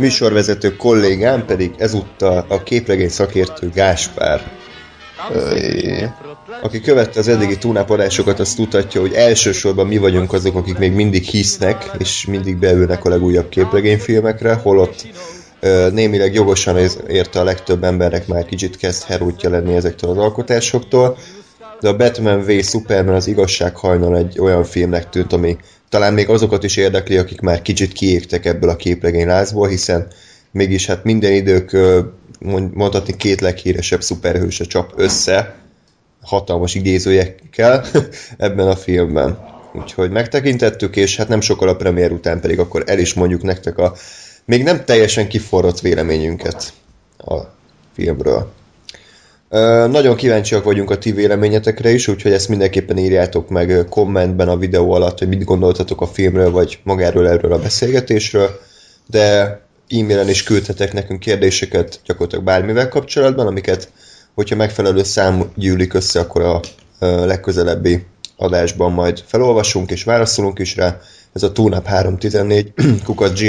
Műsorvezető kollégám pedig ezúttal a képregény szakértő Gáspár. Aki követte az eddigi túnápadásokat, azt tudhatja, hogy elsősorban mi vagyunk azok, akik még mindig hisznek, és mindig beülnek a legújabb képregényfilmekre, holott némileg jogosan érte a legtöbb embernek már kicsit kezd herútja lenni ezektől az alkotásoktól, de a Batman v Superman az igazság hajnal egy olyan filmnek tűnt, ami talán még azokat is érdekli, akik már kicsit kiégtek ebből a képregény lázból, hiszen mégis hát minden idők mondhatni két leghíresebb szuperhőse csap össze, hatalmas idézőjekkel ebben a filmben. Úgyhogy megtekintettük, és hát nem sokkal a premier után pedig akkor el is mondjuk nektek a még nem teljesen kiforrott véleményünket a filmről. Nagyon kíváncsiak vagyunk a ti véleményetekre is, úgyhogy ezt mindenképpen írjátok meg kommentben a videó alatt, hogy mit gondoltatok a filmről, vagy magáról erről a beszélgetésről, de e-mailen is küldhetek nekünk kérdéseket gyakorlatilag bármivel kapcsolatban, amiket, hogyha megfelelő szám gyűlik össze, akkor a legközelebbi adásban majd felolvasunk és válaszolunk is rá. Ez a tunap314 kukat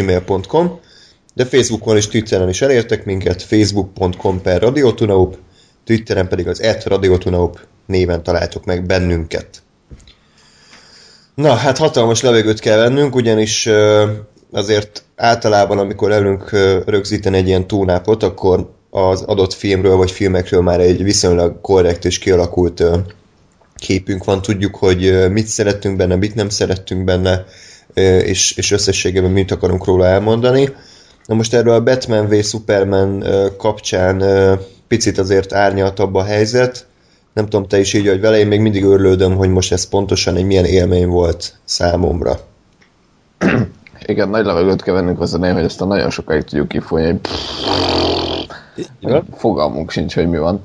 de Facebookon és Twitteren is elértek minket, facebook.com per radiotunaup, Twitteren pedig az et radiotunaup néven találtok meg bennünket. Na, hát hatalmas levegőt kell vennünk, ugyanis azért általában, amikor elünk rögzíteni egy ilyen túnápot, akkor az adott filmről vagy filmekről már egy viszonylag korrekt és kialakult képünk van, tudjuk, hogy mit szerettünk benne, mit nem szerettünk benne, és, és összességében mit akarunk róla elmondani. Na most erről a Batman v Superman kapcsán picit azért árnyaltabb a helyzet. Nem tudom, te is így vagy vele, én még mindig örlődöm, hogy most ez pontosan egy milyen élmény volt számomra. Igen, nagy levegőt kell vennünk az hogy aztán nagyon sokáig tudjuk kifújni, hogy fogalmunk sincs, hogy mi van.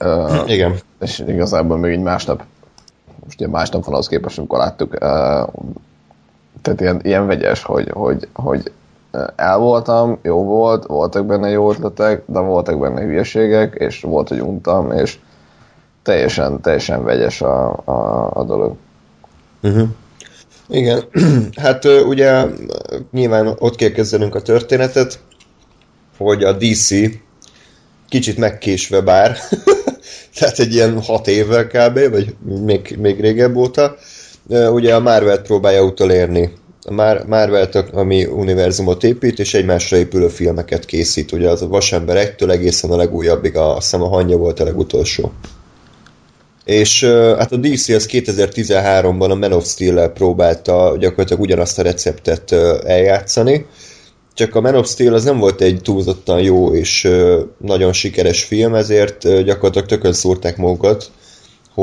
Uh, Igen. És igazából még így másnap, most ugye másnap van az képest, amikor láttuk, uh, tehát ilyen, ilyen vegyes, hogy, hogy, hogy el voltam, jó volt, voltak benne jó ötletek, de voltak benne hülyeségek, és volt, hogy untam, és teljesen, teljesen vegyes a, a, a dolog. Uh-huh. Igen, hát ugye nyilván ott kell kezdenünk a történetet, hogy a DC kicsit megkésve bár, tehát egy ilyen hat évvel kb, vagy még, még régebb óta, ugye a Marvel-t próbálja utolérni. A Mar- marvel ami univerzumot épít, és egymásra épülő filmeket készít. Ugye az a Vasember 1-től egészen a legújabbig, a, azt a hangja volt a legutolsó. És hát a DC az 2013-ban a Man of Steel-lel próbálta gyakorlatilag ugyanazt a receptet eljátszani, csak a Man of Steel az nem volt egy túlzottan jó és nagyon sikeres film, ezért gyakorlatilag tökön szúrták magukat,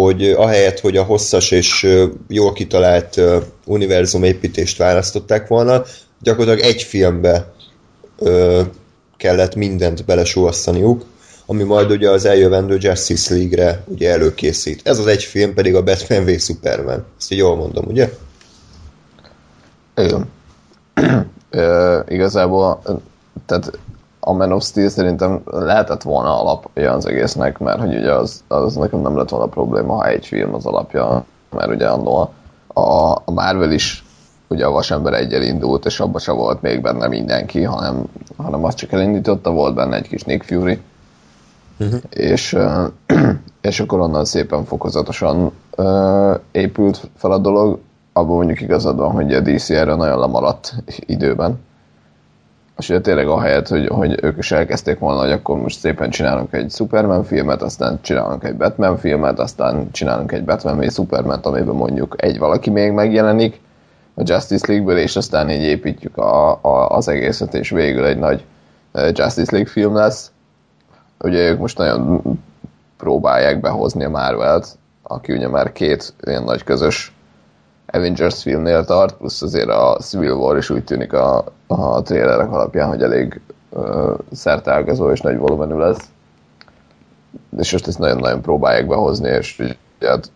hogy ahelyett, hogy a hosszas és jól kitalált univerzum építést választották volna, gyakorlatilag egy filmbe kellett mindent belesúasztaniuk, ami majd ugye az eljövendő Justice League-re ugye előkészít. Ez az egy film pedig a Batman v Superman. Ezt így jól mondom, ugye? Igen. igazából tehát a Man of Steel szerintem lehetett volna alapja az egésznek, mert hogy ugye az, az nekem nem lett volna probléma, ha egy film az alapja, mert ugye annól a, a Marvel is ugye a Vasember egyel indult, és abban sem volt még benne mindenki, hanem, hanem azt csak elindította, volt benne egy kis Nick Fury, uh-huh. és, és akkor onnan szépen fokozatosan épült fel a dolog, abban mondjuk igazad van, hogy a DC erre nagyon lemaradt időben. És ugye tényleg ahelyett, hogy, hogy ők is elkezdték volna, hogy akkor most szépen csinálunk egy Superman filmet, aztán csinálunk egy Batman filmet, aztán csinálunk egy Batman v Superman, amiben mondjuk egy valaki még megjelenik a Justice League-ből, és aztán így építjük a, a, az egészet, és végül egy nagy Justice League film lesz. Ugye ők most nagyon próbálják behozni a Marvelt, aki ugye már két ilyen nagy közös Avengers filmnél tart, plusz azért a Civil War is úgy tűnik a, a trailerek alapján, hogy elég uh, szerteágazó és nagy volumenű lesz. És most ezt nagyon-nagyon próbálják behozni, és ugye, hát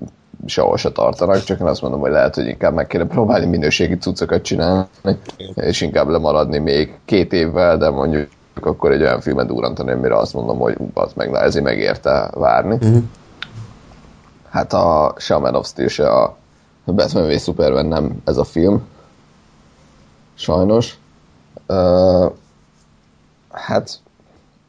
sehol se tartanak, csak én azt mondom, hogy lehet, hogy inkább meg kéne próbálni minőségi cuccokat csinálni, és inkább lemaradni még két évvel, de mondjuk akkor egy olyan filmet durrantani, amire azt mondom, hogy az meg, ezért megérte várni. Uh-huh. Hát a se a Man of Steel, se a Batman v Superman nem ez a film. Sajnos. Uh, hát,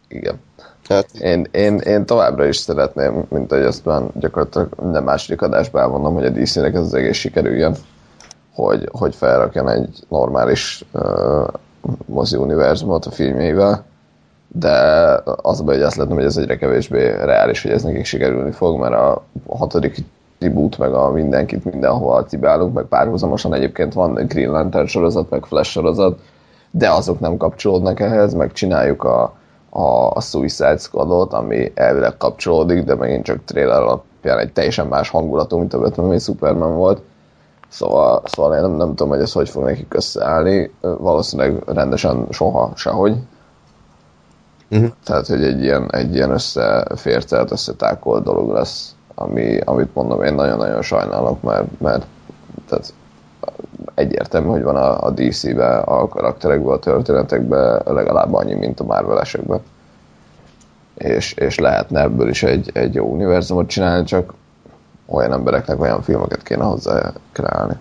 igen. Hát. Én, én, én továbbra is szeretném, mint ahogy azt már gyakorlatilag minden második adásban elmondom, hogy a DC-nek ez az egész sikerüljön, hogy, hogy felrakjon egy normális uh, mozi univerzumot a filmjeivel, de az a baj, hogy azt látom, hogy ez egyre kevésbé reális, hogy ez nekik sikerülni fog, mert a hatodik reboot, meg a mindenkit mindenhova cibálunk, meg párhuzamosan egyébként van Green Lantern sorozat, meg Flash sorozat, de azok nem kapcsolódnak ehhez, meg csináljuk a, a, a Suicide Squadot, ami elvileg kapcsolódik, de megint csak trailer alapján egy teljesen más hangulatú, mint a Batman Superman volt. Szóval, szóval én nem, nem tudom, hogy ez hogy fog nekik összeállni. Valószínűleg rendesen soha sehogy. Uh-huh. Tehát, hogy egy ilyen, egy ilyen összefércelt, összetákolt dolog lesz ami, amit mondom, én nagyon-nagyon sajnálok, mert, mert tehát egyértelmű, hogy van a, a DC-be, a karakterekben, a történetekben legalább annyi, mint a Marvel-esekben. És, és lehetne ebből is egy, egy jó univerzumot csinálni, csak olyan embereknek olyan filmeket kéne hozzá kreálni.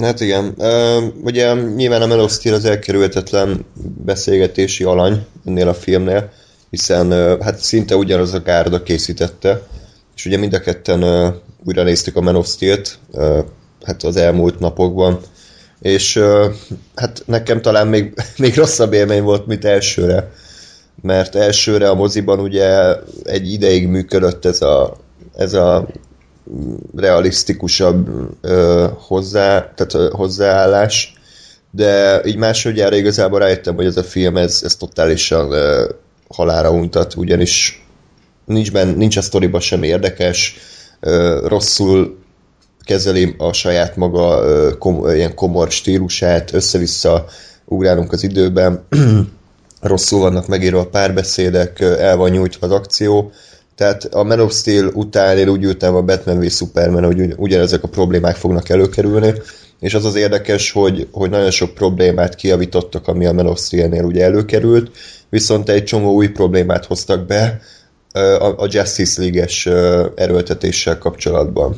Hát igen. Uh, ugye nyilván a Man az elkerülhetetlen beszélgetési alany ennél a filmnél, hiszen hát szinte ugyanaz a gárda készítette, és ugye mind a ketten uh, újra néztük a Man of Steel-t, uh, hát az elmúlt napokban, és uh, hát nekem talán még, még rosszabb élmény volt, mint elsőre, mert elsőre a moziban ugye egy ideig működött ez a, ez a realisztikusabb uh, hozzá, tehát, uh, hozzáállás, de így másodjára igazából rájöttem, hogy ez a film, ez, ez totálisan uh, halára untat, ugyanis nincs, ben, nincs a sztoriban sem érdekes, rosszul kezeli a saját maga kom, ilyen komor stílusát, össze-vissza ugrálunk az időben, rosszul vannak megírva a párbeszédek, el van nyújtva az akció, tehát a Man of Steel után én úgy ültem a Batman v Superman, hogy ugyanezek a problémák fognak előkerülni, és az az érdekes, hogy, hogy nagyon sok problémát kiavítottak, ami a Man of Steel-nél ugye előkerült, viszont egy csomó új problémát hoztak be, a, a Justice League-es erőltetéssel kapcsolatban.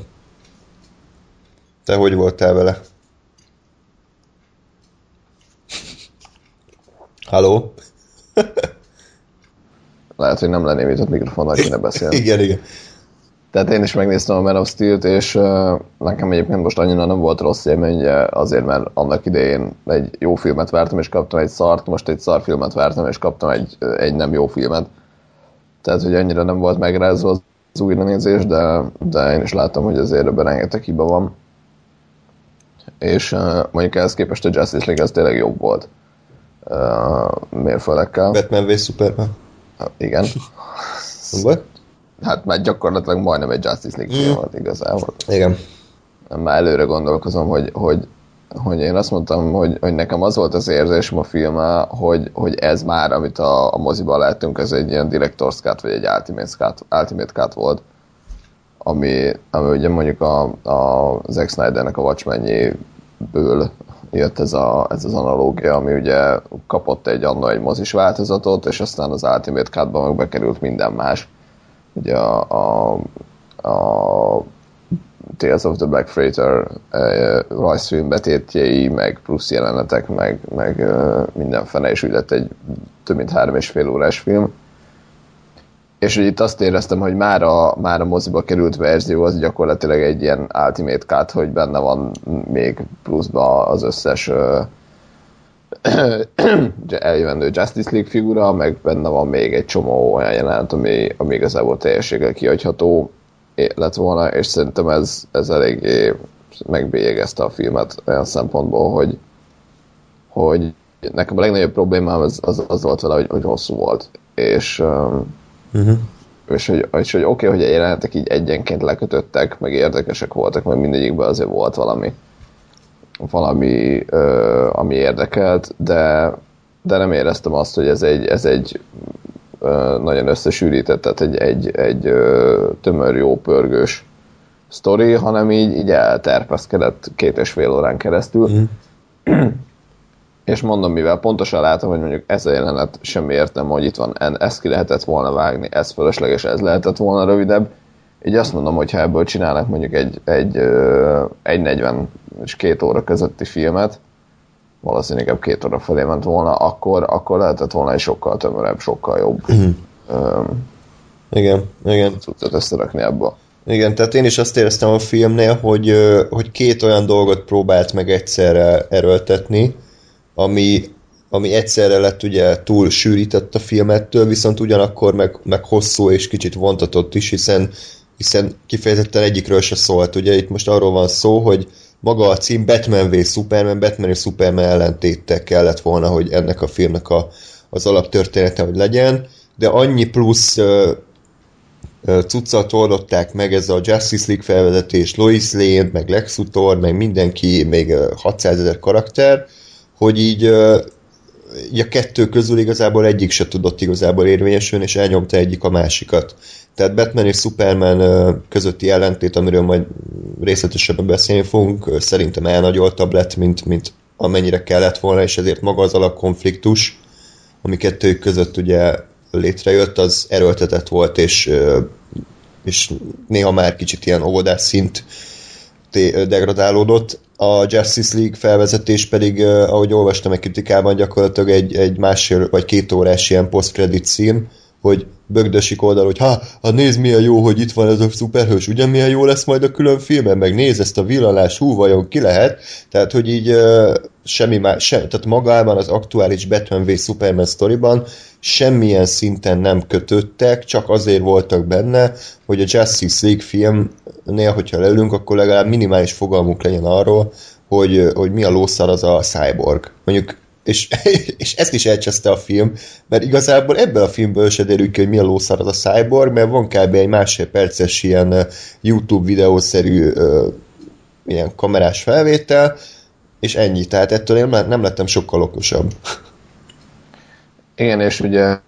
Te hogy voltál vele? Halló? Lehet, hogy nem lenném itt a mikrofonnal kéne beszélni. igen, igen. Tehát én is megnéztem a Man of Steel-t, és uh, nekem egyébként most annyira nem volt rossz élmény, azért, mert annak idején egy jó filmet vártam, és kaptam egy szart, most egy szar filmet vártam, és kaptam egy, egy nem jó filmet tehát hogy annyira nem volt megrázva az újranézés, de, de én is látom, hogy azért ebben rengeteg hiba van. És uh, mondjuk ehhez képest a Justice League az tényleg jobb volt uh, mérföldekkel. Batman v Superman. Uh, igen. What? Hát már gyakorlatilag majdnem egy Justice League mm. volt igazából. Igen. Már előre gondolkozom, hogy, hogy hogy én azt mondtam, hogy, hogy nekem az volt az érzésem a filmmel, hogy, hogy ez már, amit a, a moziban láttunk, ez egy ilyen Director's Cut, vagy egy Ultimate Cut, Ultimate Cut volt, ami, ami ugye mondjuk a, a Zack Snydernek a Watchmenjéből jött ez, a, ez az analógia, ami ugye kapott egy annó egy mozis változatot, és aztán az Ultimate Cut-ban meg bekerült minden más. Ugye a, a, a Tales of the Black Freighter uh, rajzfilm betétjei, meg plusz jelenetek, meg, meg uh, minden fene, és úgy lett egy több mint három és fél órás film. És hogy itt azt éreztem, hogy már a, már a moziba került verzió az gyakorlatilag egy ilyen ultimate cut, hogy benne van még pluszba az összes uh, eljövendő Justice League figura, meg benne van még egy csomó olyan jelenet, ami, ami igazából teljességgel kiadható, lett volna, és szerintem ez, ez eléggé megbélyegezte a filmet olyan szempontból, hogy, hogy nekem a legnagyobb problémám az, az, az volt vele, hogy, hogy hosszú volt. És, uh-huh. és hogy, és hogy oké, okay, hogy a jelenetek így egyenként lekötöttek, meg érdekesek voltak, mert mindegyikben azért volt valami, valami, ö, ami érdekelt, de, de nem éreztem azt, hogy ez egy, ez egy nagyon összesűrített, tehát egy, egy, egy tömör jó pörgős sztori, hanem így, így elterpeszkedett két és fél órán keresztül. Mm. és mondom, mivel pontosan látom, hogy mondjuk ez a jelenet semmi értem, hogy itt van, ezt ki lehetett volna vágni, ez fölösleges, ez lehetett volna rövidebb, így azt mondom, hogy ha ebből csinálnak mondjuk egy, egy, egy 40 és két óra közötti filmet, valószínűleg inkább két óra felé ment volna, akkor, akkor lehetett volna egy sokkal tömörebb, sokkal jobb um, igen, igen. cuccot összerakni ebből. Igen, tehát én is azt éreztem a filmnél, hogy, hogy két olyan dolgot próbált meg egyszerre erőltetni, ami, ami egyszerre lett ugye túl sűrített a filmettől, viszont ugyanakkor meg, meg hosszú és kicsit vontatott is, hiszen, hiszen kifejezetten egyikről se szólt. Ugye itt most arról van szó, hogy maga a cím Batman v Superman, Batman és Superman ellentéttel kellett volna, hogy ennek a filmnek a, az alaptörténete, hogy legyen, de annyi plusz cuccat oldották meg ez a Justice League felvezetés, Lois Lane, meg Lex Luthor, meg mindenki, még 600 ezer karakter, hogy így, így a kettő közül igazából egyik se tudott igazából érvényesülni, és elnyomta egyik a másikat. Tehát Batman és Superman közötti ellentét, amiről majd részletesebben beszélni fogunk, szerintem elnagyoltabb lett, mint, mint amennyire kellett volna, és ezért maga az alapkonfliktus, ami kettőjük között ugye létrejött, az erőltetett volt, és, és néha már kicsit ilyen óvodás szint degradálódott. A Justice League felvezetés pedig, ahogy olvastam egy kritikában, gyakorlatilag egy, egy másfél vagy két órás ilyen post-credit szín, hogy bögdösik oldal, hogy ha, ha nézd milyen jó, hogy itt van ez a szuperhős, ugye milyen jó lesz majd a külön filmen, meg nézd ezt a villanás, hú, vajon ki lehet? Tehát, hogy így semmi más, se, tehát magában az aktuális Batman v Superman sztoriban semmilyen szinten nem kötöttek, csak azért voltak benne, hogy a Justice League filmnél, hogyha leülünk, akkor legalább minimális fogalmunk legyen arról, hogy, hogy mi a lószar az a cyborg. Mondjuk és, és ezt is elcseszte a film, mert igazából ebből a filmből se derül ki, hogy mi a lószar az a cyborg, mert van kb. egy másfél perces ilyen YouTube videószerű ilyen kamerás felvétel, és ennyi. Tehát ettől én nem lettem sokkal okosabb. Igen, és ugye,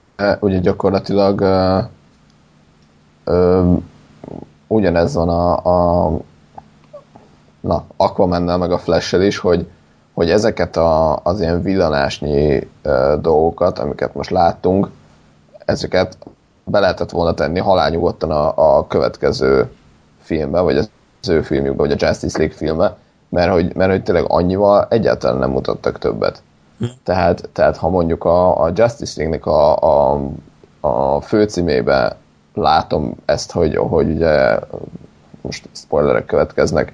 ugye gyakorlatilag uh, uh, ugyanez van a, a na, aquaman meg a flash is, hogy hogy ezeket a, az ilyen villanásnyi uh, dolgokat, amiket most láttunk, ezeket be lehetett volna tenni halálnyugodtan a, a következő filmbe, vagy az ő filmjükbe, vagy a Justice League filmbe, mert hogy, mert hogy tényleg annyival egyáltalán nem mutattak többet. Tehát, tehát ha mondjuk a, a Justice League-nek a, a, a főcímébe látom ezt, hogy, hogy ugye most spoilerek következnek,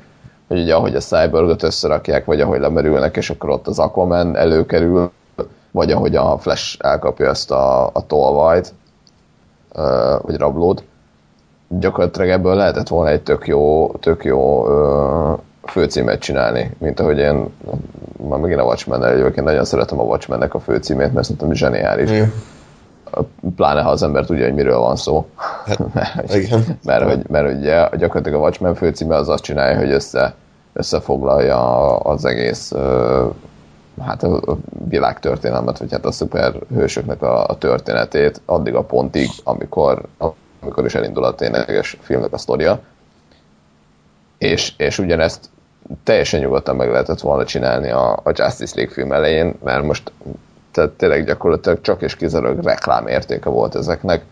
hogy ugye ahogy a Cyborgot összerakják, vagy ahogy lemerülnek, és akkor ott az Aquaman előkerül, vagy ahogy a Flash elkapja ezt a, a tolvajt, vagy rablót, gyakorlatilag ebből lehetett volna egy tök jó, tök jó főcímet csinálni, mint ahogy én már megint a Watchmen-el jövök, én nagyon szeretem a Watchmen-nek a főcímét, mert szerintem zseniális. Mm. Pláne ha az ember tudja, hogy miről van szó. Hát, mert, igen. mert, hogy, mert ugye gyakorlatilag a Watchmen főcíme az azt csinálja, hogy össze, összefoglalja az egész hát a világtörténelmet, vagy hát a szuperhősöknek a, a történetét addig a pontig, amikor, amikor is elindul a tényleges filmnek a sztoria. És, és ugyanezt teljesen nyugodtan meg lehetett volna csinálni a, a Justice League film elején, mert most tehát tényleg gyakorlatilag csak és kizárólag reklám értéke volt ezeknek,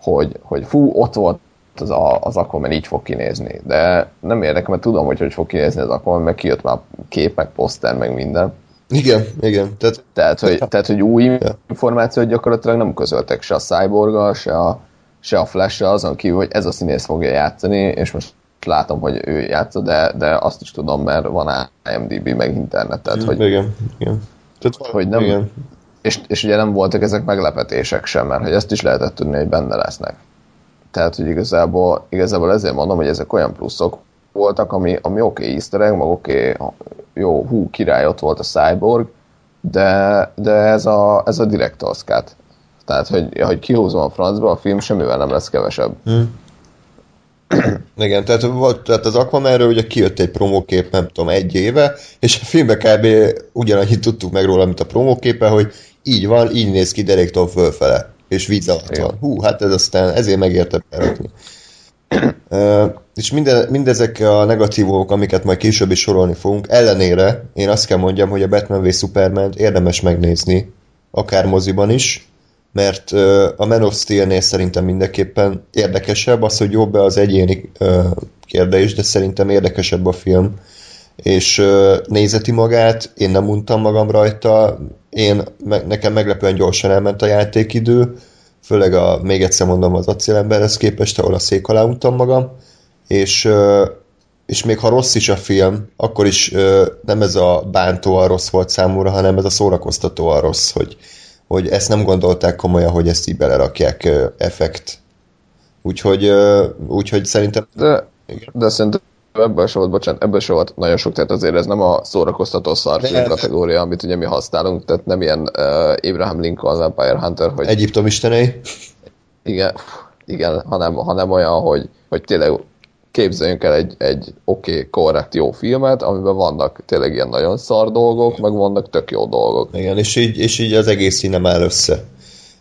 hogy, hogy fú, ott volt az, a, az Aquaman így fog kinézni. De nem érdekel, mert tudom, hogy hogy fog kinézni az Aquaman, meg kijött már kép, meg poszter, meg minden. Igen, igen. Tehát, tehát, hogy, tehát, hogy új ja. információt gyakorlatilag nem közöltek se a cyborg se a, se a flash azon kívül, hogy ez a színész fogja játszani, és most látom, hogy ő játsza, de, de azt is tudom, mert van IMDb, meg internet, tehát, hogy, igen, igen. Tehát, hogy nem, igen. És, és ugye nem voltak ezek meglepetések sem, mert hogy ezt is lehetett tudni, hogy benne lesznek. Tehát, hogy igazából, igazából ezért mondom, hogy ezek olyan pluszok voltak, ami, ami oké okay, easter egg, meg oké, okay, jó, hú, király, ott volt a Cyborg, de, de ez a, ez a Director's Cut. Tehát, hogy, hogy kihúzom a francba, a film semmivel nem lesz kevesebb. Hmm. Igen, tehát, volt, tehát az Aquamanről ugye kijött egy promókép, nem tudom, egy éve, és a filmbe kb. ugyanannyit tudtuk meg róla, mint a promóképe, hogy így van, így néz ki deréktől fölfele, és víz alatt van. Hú, hát ez aztán ezért megérte berakni. Uh, és minden, mindezek a negatívok, amiket majd később is sorolni fogunk, ellenére én azt kell mondjam, hogy a Batman v Superman érdemes megnézni, akár moziban is, mert a Man of Steel-nél szerintem mindenképpen érdekesebb, az, hogy jobb-e az egyéni kérdés, de szerintem érdekesebb a film, és nézeti magát, én nem untam magam rajta, én, nekem meglepően gyorsan elment a játékidő, főleg a, még egyszer mondom, az acélemberhez képest, ahol a szék alá untam magam, és, és még ha rossz is a film, akkor is nem ez a bántóan rossz volt számomra, hanem ez a szórakoztatóan rossz, hogy, hogy ezt nem gondolták komolyan, hogy ezt így belerakják uh, effekt. Úgyhogy, úgyhogy szerintem... De, de szerintem ebből se volt, bocsánat, ebből se volt nagyon sok, tehát azért ez nem a szórakoztató szarfilm kategória, amit ugye mi használunk, tehát nem ilyen uh, Abraham Lincoln, Vampire Hunter, hogy... Egyiptom istenei? Igen, igen hanem, hanem olyan, hogy, hogy tényleg képzeljünk el egy, egy oké, okay, korrekt, jó filmet, amiben vannak tényleg ilyen nagyon szar dolgok, meg vannak tök jó dolgok. Igen, és így, és így az egész így nem áll össze.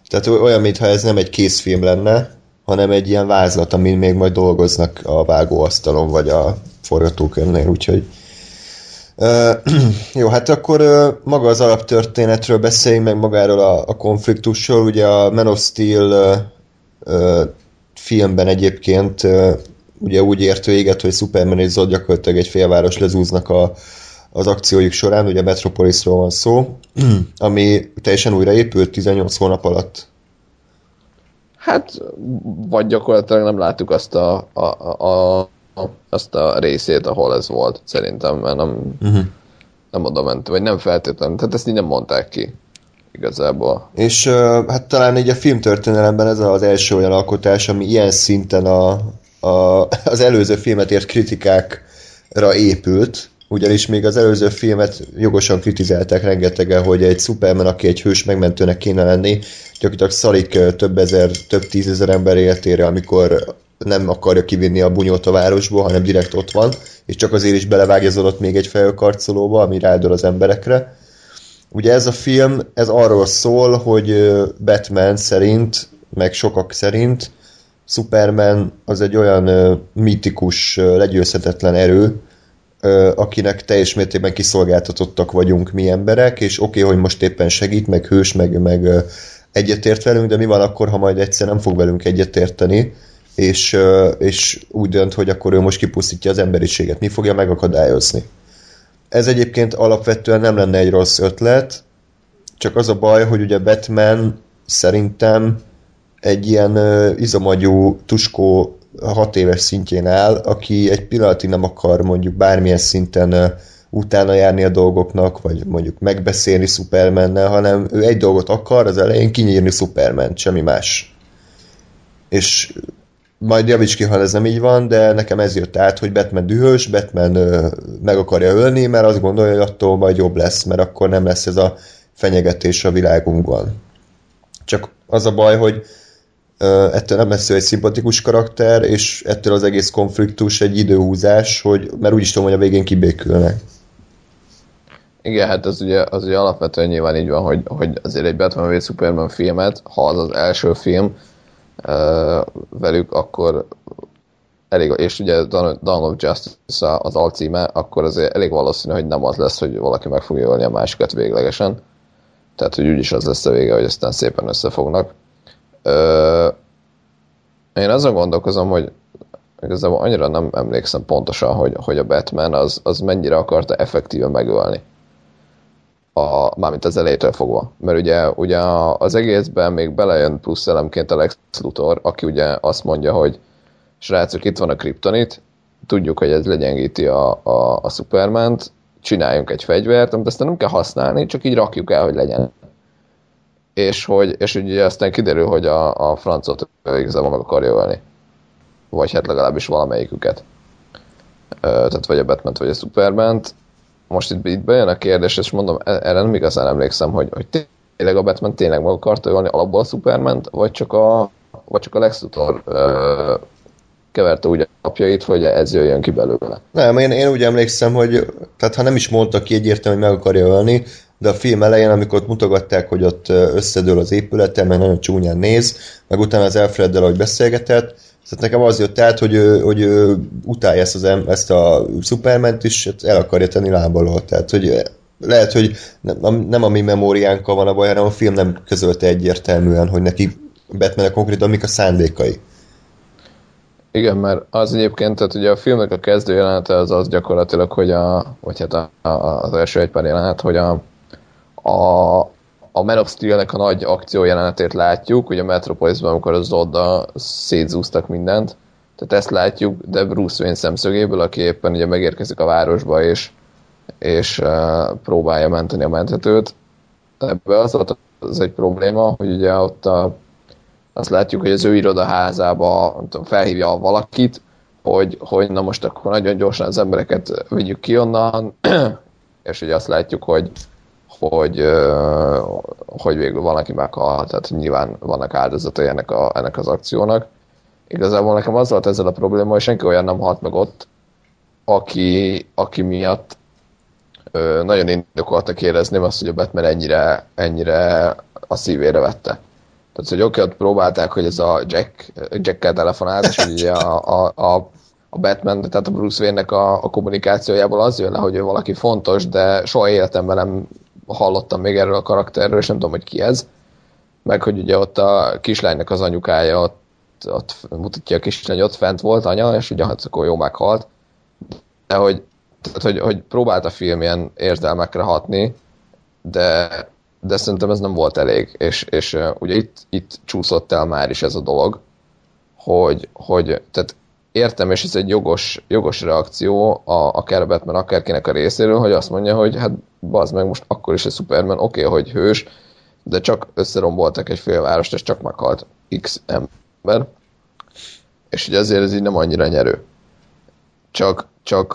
Tehát olyan, mintha ez nem egy készfilm lenne, hanem egy ilyen vázlat, amin még majd dolgoznak a vágóasztalon, vagy a forgatókönyvnél, úgyhogy Uh, jó, hát akkor uh, maga az alaptörténetről beszéljünk, meg magáról a, a konfliktusról. Ugye a Man of Steel uh, filmben egyébként ugye úgy ért véget, hogy Superman és Zod gyakorlatilag egy félváros lezúznak a, az akciójuk során, ugye Metropolisról van szó, ami teljesen újraépült 18 hónap alatt. Hát, vagy gyakorlatilag nem láttuk azt a, a, a, a, azt a részét, ahol ez volt, szerintem, mert nem, uh-huh. nem oda ment, vagy nem feltétlenül, tehát ezt így nem mondták ki igazából. És hát talán így a filmtörténelemben ez az első olyan alkotás, ami ilyen szinten a, a, az előző filmet ért kritikákra épült, ugyanis még az előző filmet jogosan kritizálták rengetegen, hogy egy Superman, aki egy hős megmentőnek kéne lenni, gyakorlatilag szarik több ezer, több tízezer ember életére, amikor nem akarja kivinni a bunyót a városból, hanem direkt ott van, és csak azért is belevágyazolott még egy fejőkarcolóba, ami rádol az emberekre. Ugye ez a film, ez arról szól, hogy Batman szerint, meg sokak szerint Superman az egy olyan uh, mítikus, uh, legyőzhetetlen erő, uh, akinek teljes mértékben kiszolgáltatottak vagyunk mi emberek, és oké, okay, hogy most éppen segít, meg hős, meg, meg uh, egyetért velünk, de mi van akkor, ha majd egyszer nem fog velünk egyetérteni, és, uh, és úgy dönt, hogy akkor ő most kipusztítja az emberiséget. Mi fogja megakadályozni? Ez egyébként alapvetően nem lenne egy rossz ötlet, csak az a baj, hogy ugye Batman szerintem egy ilyen izomagyú tuskó hat éves szintjén áll, aki egy pillanatig nem akar mondjuk bármilyen szinten utána járni a dolgoknak, vagy mondjuk megbeszélni Supermannel, hanem ő egy dolgot akar, az elején kinyírni Superman, semmi más. És majd javíts ki, ha ez nem így van, de nekem ez jött át, hogy Batman dühös, Batman ö, meg akarja ölni, mert azt gondolja, hogy attól majd jobb lesz, mert akkor nem lesz ez a fenyegetés a világunkban. Csak az a baj, hogy ettől nem lesz egy szimpatikus karakter, és ettől az egész konfliktus egy időhúzás, hogy, mert úgyis tudom, hogy a végén kibékülnek. Igen, hát az ugye, az ugye alapvetően nyilván így van, hogy, hogy azért egy Batman v Superman filmet, ha az az első film uh, velük, akkor elég, és ugye Dawn of Justice az alcíme, akkor azért elég valószínű, hogy nem az lesz, hogy valaki meg fogja ölni a másikat véglegesen. Tehát, hogy úgyis az lesz a vége, hogy aztán szépen összefognak. Ö, én azon gondolkozom, hogy igazából annyira nem emlékszem pontosan, hogy, hogy a Batman az, az mennyire akarta effektíven megölni. A, mármint az elejétől fogva. Mert ugye, ugye az egészben még belejön plusz elemként a Lex Luthor, aki ugye azt mondja, hogy srácok, itt van a kriptonit, tudjuk, hogy ez legyengíti a, a, a Superman-t, csináljunk egy fegyvert, amit aztán nem kell használni, csak így rakjuk el, hogy legyen és hogy és ugye aztán kiderül, hogy a, a francot igazából meg akarja ölni. Vagy hát legalábbis valamelyiküket. Tehát vagy a batman vagy a superman -t. Most itt, itt bejön a kérdés, és mondom, e, erre nem igazán emlékszem, hogy, hogy tényleg a Batman tényleg meg akarta ölni alapból a superman vagy csak a, vagy csak a Lex Luthor ö, keverte úgy apjait, hogy ez jöjjön ki belőle. Nem, én, én úgy emlékszem, hogy tehát ha nem is mondta ki egyértelműen, hogy meg akarja ölni, de a film elején, amikor mutogatták, hogy ott összedől az épülete, mert nagyon csúnyán néz, meg utána az Alfreddel, ahogy beszélgetett, tehát nekem az jött át, hogy ő, hogy ő utálja ezt, az, ezt a Superment is, hát el akarja tenni lábalól. Tehát, hogy lehet, hogy nem, nem a mi memóriánkkal van a baj, hanem a film nem közölte egyértelműen, hogy neki batman konkrétan mik a szándékai. Igen, mert az egyébként, tehát ugye a filmnek a kezdő jelenete az az gyakorlatilag, hogy a, vagy hát a, a, az első egy pár jelenet, hogy a, a, a Man of Steel-nek a nagy akció jelenetét látjuk, ugye a Metropolisban, amikor az Zodda szétzúztak mindent, tehát ezt látjuk, de Bruce Wayne szemszögéből, aki éppen ugye megérkezik a városba, és, és uh, próbálja menteni a menthetőt. Ebben az az egy probléma, hogy ugye ott a, azt látjuk, hogy az ő irodaházába tudom, felhívja valakit, hogy, hogy na most akkor nagyon gyorsan az embereket vigyük ki onnan, és ugye azt látjuk, hogy hogy, hogy végül van, aki meghal, tehát nyilván vannak áldozatai ennek, a, ennek az akciónak. Igazából nekem az volt ezzel a probléma, hogy senki olyan nem halt meg ott, aki, aki miatt nagyon indokoltak érezném azt, hogy a Batman ennyire, ennyire a szívére vette. Tehát, hogy oké, ott próbálták, hogy ez a Jack, Jack-kel telefonált, és ugye a, a, a, a Batman, tehát a Bruce Wayne-nek a, a kommunikációjából az jön le, hogy ő valaki fontos, de soha életemben nem hallottam még erről a karakterről, és nem tudom, hogy ki ez. Meg, hogy ugye ott a kislánynak az anyukája, ott, ott mutatja a kislány, ott fent volt anya, és ugye hát akkor jó meghalt. De hogy, tehát, hogy, hogy próbált a film ilyen érzelmekre hatni, de, de szerintem ez nem volt elég, és, és ugye itt, itt csúszott el már is ez a dolog, hogy, hogy tehát értem, és ez egy jogos, jogos reakció a, akár a Batman, akárkinek a részéről, hogy azt mondja, hogy hát bazd meg, most akkor is a Superman, oké, okay, hogy hős, de csak összeromboltak egy félvárost, és csak meghalt X ember. És ugye azért ez így nem annyira nyerő. Csak, csak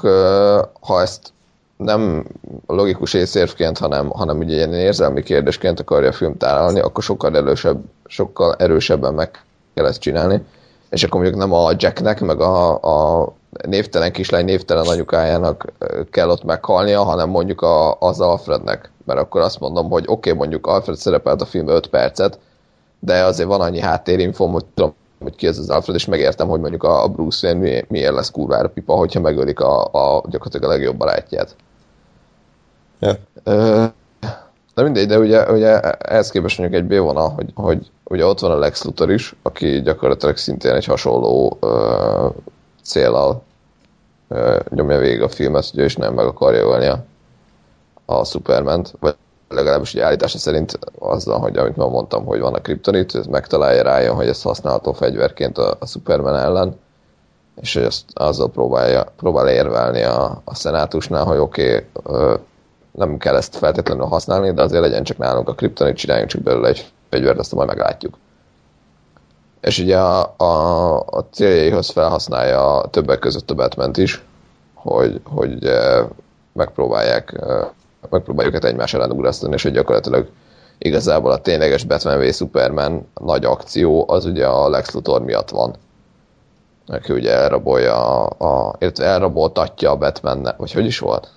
ha ezt nem logikus észérvként, hanem, hanem ugye ilyen érzelmi kérdésként akarja a film tárolni, akkor sokkal erősebb, sokkal erősebben meg kell ezt csinálni és akkor mondjuk nem a Jacknek, meg a, a névtelen kislány névtelen anyukájának kell ott meghalnia, hanem mondjuk a, az Alfrednek. Mert akkor azt mondom, hogy oké, okay, mondjuk Alfred szerepelt a film 5 percet, de azért van annyi háttérinfom, hogy tudom, hogy ki ez az Alfred, és megértem, hogy mondjuk a Bruce Wayne mi, miért lesz kurvára pipa, hogyha megölik a, a gyakorlatilag a legjobb barátját. Ja. De mindegy, de ugye, ugye ehhez képest mondjuk egy B-vonal, hogy, hogy ugye ott van a Lex Luthor is, aki gyakorlatilag szintén egy hasonló ö, célal ö, nyomja végig a filmet, ugye, és nem meg akarja ölni a, a superman vagy legalábbis ugye állítása szerint azzal, hogy amit már mondtam, hogy van a kriptonit, ez megtalálja rájön, hogy ez használható fegyverként a, a Superman ellen, és ezt azzal próbálja, próbál érvelni a, a szenátusnál, hogy oké, okay, nem kell ezt feltétlenül használni, de azért legyen csak nálunk a kriptonit, csináljunk csak belőle egy fegyvert, azt majd meglátjuk. És ugye a, a, a céljaihoz felhasználja többek között a batman is, hogy, hogy megpróbálják megpróbáljuk ezt egymás ellen ugrasztani, és hogy gyakorlatilag igazából a tényleges Batman v Superman nagy akció az ugye a Lex Luthor miatt van. Aki ugye elrabolja, a, a, elraboltatja a batman vagy hogy is volt?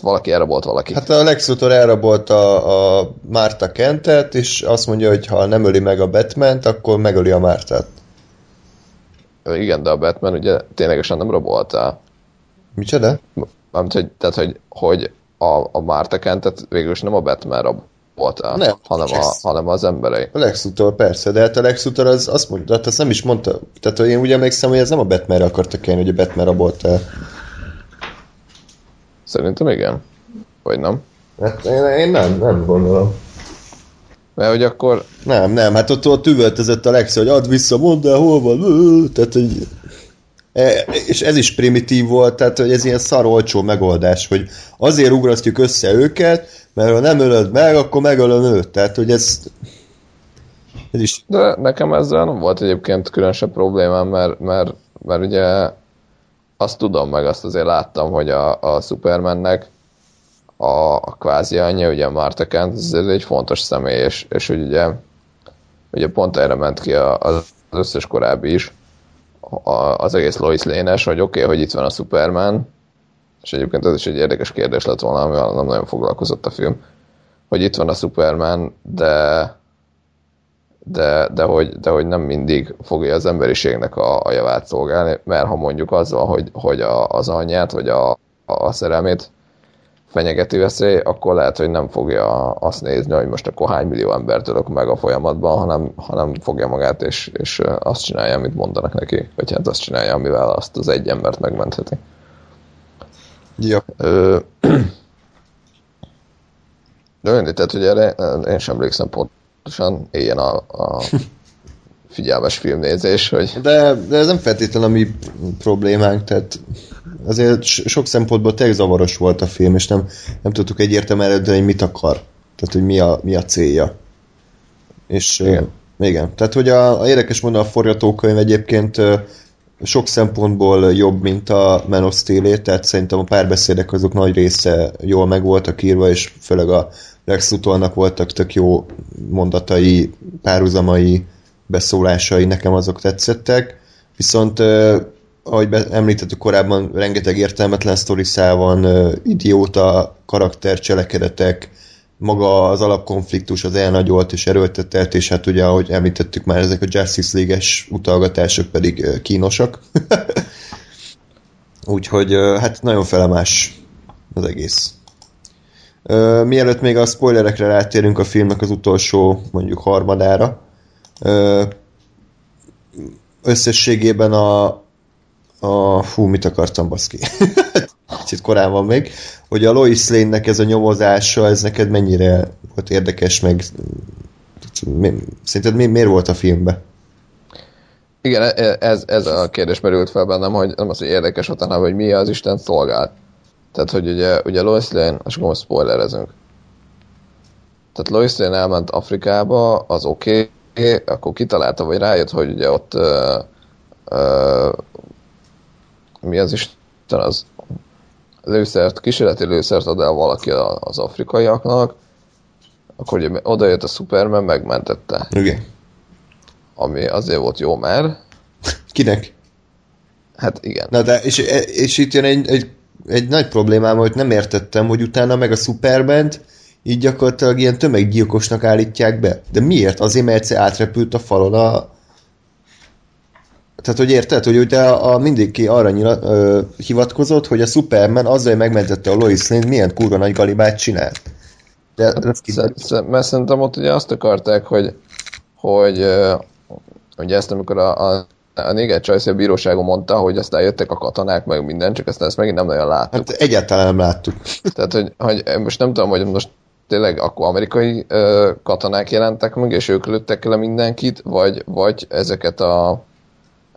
Valaki elrabolt valaki. Hát a Lex Luthor elrabolt a, a Márta Kentet, és azt mondja, hogy ha nem öli meg a batman akkor megöli a Mártát. Igen, de a Batman ugye ténylegesen nem rabolta. Micsoda? Mármint, hogy, tehát, hogy, hogy a, a Márta Kentet végül is nem a Batman rabolta, nem, hanem, a, hanem az emberei. A Lex Luthor persze, de hát a Lex Luthor az azt mondta, hát azt nem is mondta. Tehát én úgy emlékszem, hogy ez nem a Batmanre akartak kelni, hogy a Batman rabolta Szerintem igen. Vagy nem? Hát én, én nem, nem gondolom. Mert hogy akkor... Nem, nem, hát ott, ott üvöltözött a Lex, hogy add vissza, mondd el, hol van, tehát, hogy... E, és ez is primitív volt, tehát hogy ez ilyen szar olcsó megoldás, hogy azért ugrasztjuk össze őket, mert ha nem ölöd meg, akkor megölöm őt. Tehát, hogy ez... Ez is... De nekem ezzel nem volt egyébként különösebb problémám, mert, mert, mert ugye azt tudom, meg azt azért láttam, hogy a, a Supermannek a, a, kvázi anyja, ugye Marta Kent, ez egy fontos személy, és, és ugye, ugye pont erre ment ki a, az összes korábbi is, a, az egész Lois Lane-es, hogy oké, okay, hogy itt van a Superman, és egyébként ez is egy érdekes kérdés lett volna, amivel nem nagyon foglalkozott a film, hogy itt van a Superman, de de, de, hogy, de hogy nem mindig fogja az emberiségnek a, a javát szolgálni, mert ha mondjuk azzal, hogy, hogy a, az anyját, vagy a, a szerelmét fenyegető veszély, akkor lehet, hogy nem fogja azt nézni, hogy most akkor hány millió embert ölök meg a folyamatban, hanem, hanem fogja magát, és, és azt csinálja, amit mondanak neki, vagy hát azt csinálja, amivel azt az egy embert megmentheti. Ja. Ö, de tehát, hogy erre én sem emlékszem pontosan, éljen a, a figyelmes filmnézés, hogy... De, de ez nem feltétlenül a mi problémánk, tehát azért sok szempontból tényleg zavaros volt a film, és nem, nem tudtuk egyértelműen eredni, hogy mit akar. Tehát, hogy mi a, mi a célja. És igen. Uh, igen. Tehát, hogy a, a érdekes mondani, a forgatókönyv egyébként uh, sok szempontból jobb, mint a Man of tehát szerintem a párbeszédek azok nagy része jól meg voltak írva, és főleg a Lex Luthornak voltak tök jó mondatai, párhuzamai, beszólásai, nekem azok tetszettek. Viszont ahogy említettük korábban, rengeteg értelmetlen sztoriszál van, idióta karakter, cselekedetek, maga az alapkonfliktus az elnagyolt és erőltetett, és hát ugye, ahogy említettük már, ezek a Justice League-es utalgatások pedig kínosak. Úgyhogy hát nagyon felemás az egész. Mielőtt még a spoilerekre rátérünk a filmnek az utolsó, mondjuk harmadára, összességében a, a... Fú, mit akartam, baszki? Kicsit korán van még. Hogy a Lois Lane-nek ez a nyomozása, ez neked mennyire volt érdekes, meg szerinted mi, miért volt a filmben? Igen, e- ez, ez a kérdés merült fel bennem, hogy nem az, hogy érdekes hanem hogy mi az Isten szolgált. Tehát, hogy ugye, ugye Lois Lane, és akkor spoilerezünk. Tehát Lois Lane elment Afrikába, az oké, okay, akkor kitalálta, vagy rájött, hogy ugye ott uh, uh, mi az Isten, az lőszert, kísérleti lőszert ad el valaki az afrikaiaknak, akkor ugye oda jött a Superman, megmentette. Igen. Ami azért volt jó, mert... Kinek? Hát igen. Na de, és, és itt jön egy, egy, egy nagy problémám, hogy nem értettem, hogy utána meg a superman így gyakorlatilag ilyen tömeggyilkosnak állítják be. De miért? Azért, mert egyszer átrepült a falon a, tehát, hogy érted, hogy ugye a, a mindenki arra nyila, ö, hivatkozott, hogy a Superman azzal, hogy megmentette a Lois Lane, milyen kurva nagy galibát csinált. De hát, mert szerintem ott ugye azt akarták, hogy, hogy ugye ezt amikor a, a a Néger Csajci a bíróságon mondta, hogy aztán jöttek a katonák, meg minden, csak aztán ezt megint nem nagyon láttuk. Hát egyáltalán nem láttuk. Tehát, hogy, hogy most nem tudom, hogy most tényleg akkor amerikai ö, katonák jelentek meg, és ők lőttek le mindenkit, vagy, vagy ezeket a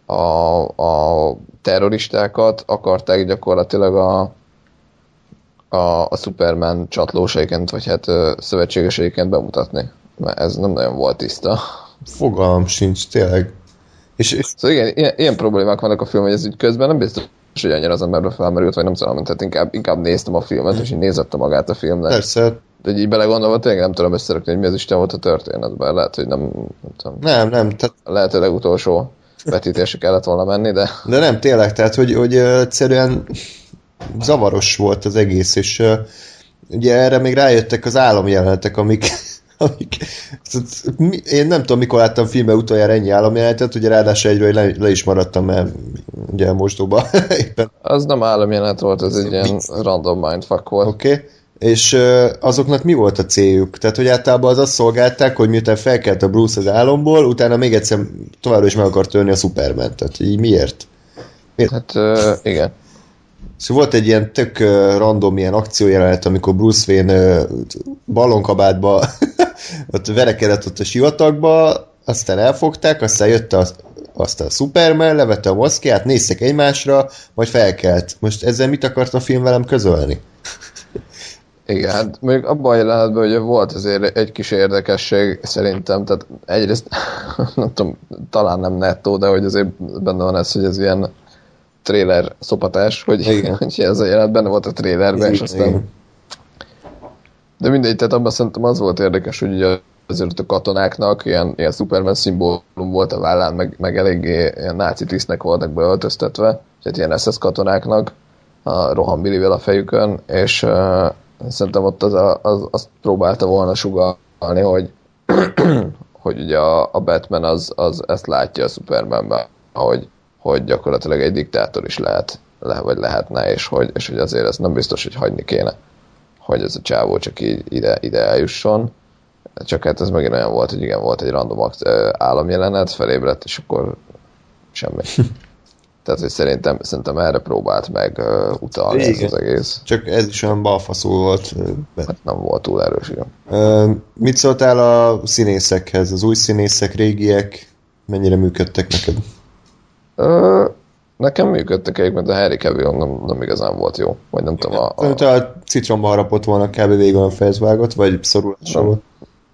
a, a terroristákat akarták gyakorlatilag a, a, a Superman csatlósaiként, vagy hát szövetségeseiként bemutatni. Mert ez nem nagyon volt tiszta. Fogalm sincs, tényleg. És, és... Szóval igen, ilyen, ilyen problémák vannak a film, hogy ez így közben nem biztos, hogy annyira az emberbe felmerült, vagy nem tudom, tehát inkább, inkább néztem a filmet, és így nézette magát a filmnek. Persze. De így belegondolva, tényleg nem tudom összerakni, hogy mi az Isten volt a történetben. Lehet, hogy nem, nem tudom. Nem, nem. Tehát... Lehet, hogy legutolsó vetítésre kellett volna menni, de... De nem, tényleg, tehát, hogy, hogy egyszerűen zavaros volt az egész, és ugye erre még rájöttek az álomjelenetek, amik, amik én nem tudom, mikor láttam filmbe utoljára ennyi álomjelenetet, ugye ráadásul egyről le, le is maradtam, mert ugye mosdóba éppen. Az nem álomjelenet volt, ez egy ilyen random mindfuck volt. Oké. Okay és azoknak mi volt a céljuk? Tehát, hogy általában az azt szolgálták, hogy miután felkelt a Bruce az álomból, utána még egyszer továbbra is meg akart törni a Superman. Tehát így miért? miért? Hát uh, igen. Szóval volt egy ilyen tök random ilyen akciójelenet, amikor Bruce Wayne ballonkabátba ott verekedett ott a sivatagba, aztán elfogták, aztán jött a, aztán a Superman, levette a moszkiát, néztek egymásra, majd felkelt. Most ezzel mit akart a film velem közölni? Igen, hát még abban a jelenetben ugye volt azért egy kis érdekesség szerintem, tehát egyrészt nem tudom, talán nem nettó, de hogy azért benne van ez, hogy ez ilyen trailer szopatás, hogy, Igen. hogy ez a jelenet benne volt a trailerben, és aztán De mindegy, tehát abban szerintem az volt érdekes, hogy ugye azért a katonáknak ilyen, ilyen Superman szimbólum volt a vállán, meg, meg eléggé ilyen náci tisztnek voltak beöltöztetve, tehát ilyen SS katonáknak, a rohambilivel a fejükön, és uh, szerintem ott az, a, az, azt próbálta volna sugalni, hogy, hogy ugye a, a Batman az, az ezt látja a Supermanben, hogy, hogy gyakorlatilag egy diktátor is lehet, le, vagy lehetne, és hogy, és hogy azért ez nem biztos, hogy hagyni kéne, hogy ez a csávó csak így ide, ide eljusson. Csak hát ez megint olyan volt, hogy igen, volt egy random államjelenet, felébredt, és akkor semmi. Tehát, hogy szerintem, szerintem erre próbált meg uh, utalni igen. ez az egész. Csak ez is olyan balfaszó volt. Hát nem volt túl erős, igen. Uh, mit szóltál a színészekhez? Az új színészek, régiek mennyire működtek neked? Uh, nekem működtek egyébként, a Harry Cavill nem, nem igazán volt jó. Vagy nem tudom, a... a... a citromba harapott volna kb. végül a fejezvágott, vagy szorulása volt?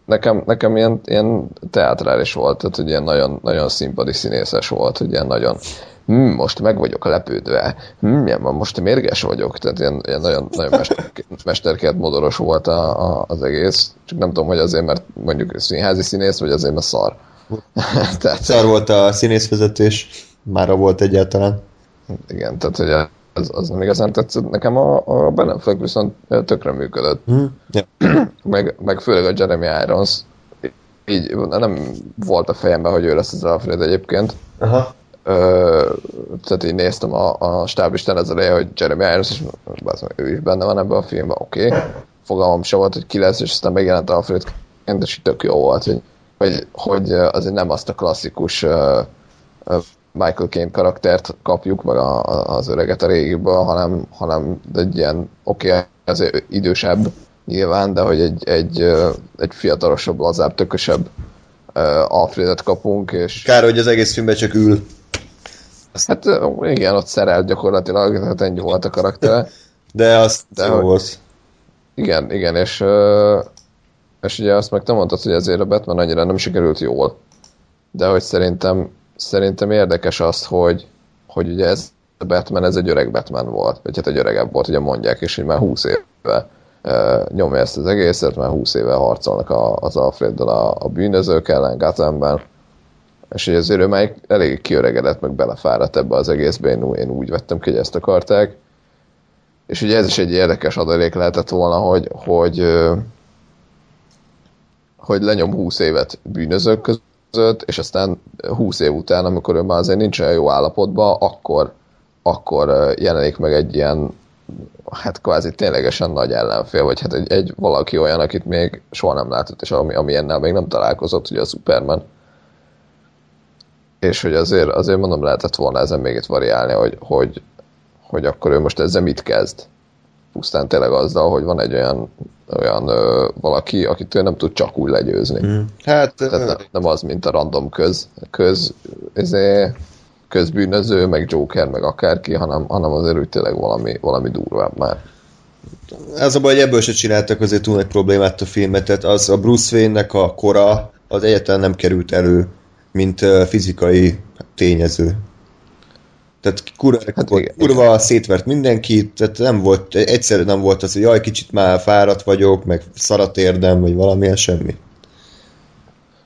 Nekem, nekem ilyen, ilyen teátrális volt, tehát hogy ilyen nagyon, nagyon színpadi színészes volt, hogy ilyen nagyon hm, most meg vagyok lepődve, hm, ilyen, most mérges vagyok, tehát ilyen, ilyen nagyon, nagyon mester, mesterkelt modoros volt a, a, az egész, csak nem tudom, hogy azért, mert mondjuk színházi színész, vagy azért, mert szar. tehát, szar volt a színészvezetés, mára volt egyáltalán. Igen, tehát hogy az, az nem igazán tetszett. Nekem a, a Ben Affleck viszont tökre működött. Mm, yeah. meg, meg főleg a Jeremy Irons. Így nem volt a fejemben, hogy ő lesz az Alfred egyébként. Aha. Ö, tehát így néztem a, a stáblistán az eleje, hogy Jeremy Irons, és ő is benne van ebben a filmben, oké. Okay. Fogalmam sem volt, hogy ki lesz, és aztán megjelent Alfred, és tök jó volt, hogy, hogy, hogy azért nem azt a klasszikus uh, Michael Caine karaktert kapjuk, meg a, az öreget a régiből, hanem, hanem egy ilyen, oké, okay, ez idősebb nyilván, de hogy egy, egy, egy fiatalosabb, lazább, tökösebb Alfredet kapunk, és... Kár, hogy az egész filmben csak ül. Hát igen, ott szerelt gyakorlatilag, tehát ennyi volt a karaktere. De az de jó volt. Igen, igen, és, és ugye azt meg te mondtad, hogy ezért a Batman annyira nem sikerült jól. De hogy szerintem szerintem érdekes az, hogy, hogy ugye ez a Batman, ez egy öreg Batman volt, vagy hát egy öregebb volt, ugye mondják is, hogy már 20 éve nyomja ezt az egészet, már 20 éve harcolnak a, az Alfreddel a, a bűnözők ellen Gothamben, és hogy azért ő már elég kiöregedett, meg belefáradt ebbe az egészbe, én, én úgy vettem ki, hogy ezt akarták. És ugye ez is egy érdekes adalék lehetett volna, hogy, hogy, hogy lenyom 20 évet bűnözők között, között, és aztán 20 év után, amikor ő már azért nincs olyan jó állapotban, akkor, akkor jelenik meg egy ilyen hát kvázi ténylegesen nagy ellenfél, vagy hát egy, egy valaki olyan, akit még soha nem látott, és ami, ami ennel még nem találkozott, ugye a Superman. És hogy azért, azért mondom, lehetett volna ezen még itt variálni, hogy, hogy, hogy akkor ő most ezzel mit kezd. Pusztán tényleg azzal, hogy van egy olyan olyan ö, valaki, akit ő nem tud csak úgy legyőzni. Mm. Hát, Tehát nem, nem az, mint a random köz, köz ezé, közbűnöző, meg Joker, meg akárki, hanem, hanem azért úgy tényleg valami, valami durvább már. Ez a baj, hogy ebből se csináltak azért túl nagy problémát a filmet, tehát az a Bruce Wayne-nek a kora az egyáltalán nem került elő, mint fizikai tényező. Tehát kurva, hát volt, kurva igen. szétvert mindenkit, tehát nem volt, egyszerűen nem volt az, hogy jaj, kicsit már fáradt vagyok, meg szarat érdem, vagy valamilyen semmi.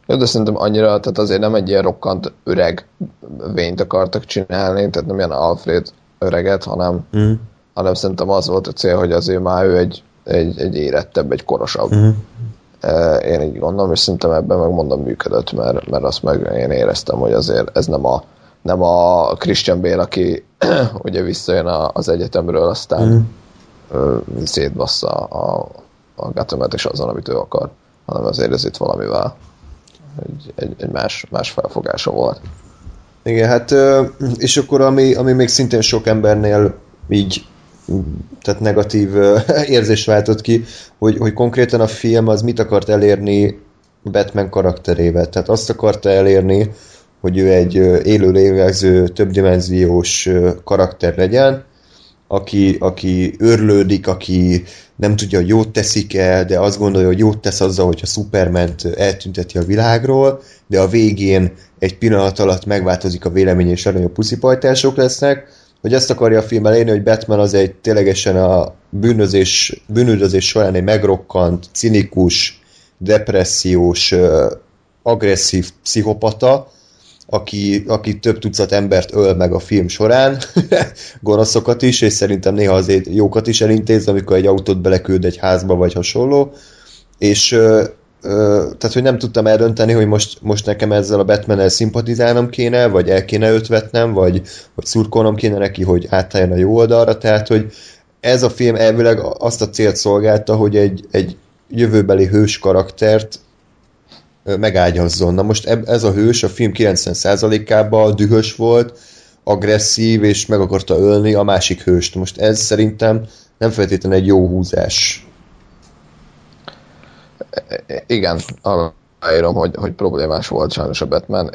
Jó, de szerintem annyira, tehát azért nem egy ilyen rokkant öreg vényt akartak csinálni, tehát nem ilyen Alfred öreget, hanem, mm. hanem szerintem az volt a cél, hogy azért már ő egy, egy, egy érettebb, egy korosabb. Mm. Én így gondolom, és szerintem ebben megmondom működött, mert, mert azt meg én éreztem, hogy azért ez nem a nem a Christian Bale, aki ugye visszajön az egyetemről, aztán mm. szétbassza a, a Gatomet és azon, amit ő akar, hanem azért ez itt valamivel egy, egy, egy más, más felfogása volt. Igen, hát és akkor ami, ami még szintén sok embernél így tehát negatív érzés váltott ki, hogy, hogy konkrétan a film az mit akart elérni Batman karakterével. Tehát azt akarta elérni, hogy ő egy élő lélegző, többdimenziós karakter legyen, aki, aki örlődik, aki nem tudja, hogy jót teszik el, de azt gondolja, hogy jót tesz azzal, hogyha superman eltünteti a világról, de a végén egy pillanat alatt megváltozik a vélemény, és a puszipajtások lesznek, hogy ezt akarja a film elérni, hogy Batman az egy ténylegesen a bűnözés, bűnözés során egy megrokkant, cinikus, depressziós, agresszív pszichopata, aki, aki több tucat embert öl meg a film során, gonoszokat is, és szerintem néha azért jókat is elintéz, amikor egy autót beleküld egy házba, vagy hasonló, és ö, ö, tehát, hogy nem tudtam eldönteni, hogy most, most nekem ezzel a batman szimpatizálnom kéne, vagy el kéne őt vetnem, vagy, vagy szurkolnom kéne neki, hogy átálljon a jó oldalra, tehát, hogy ez a film elvileg azt a célt szolgálta, hogy egy, egy jövőbeli hős karaktert megágyazzon. Na most ez a hős a film 90%-ában dühös volt, agresszív, és meg akarta ölni a másik hőst. Most ez szerintem nem feltétlenül egy jó húzás. Igen, arra hogy, hogy problémás volt sajnos a Batman.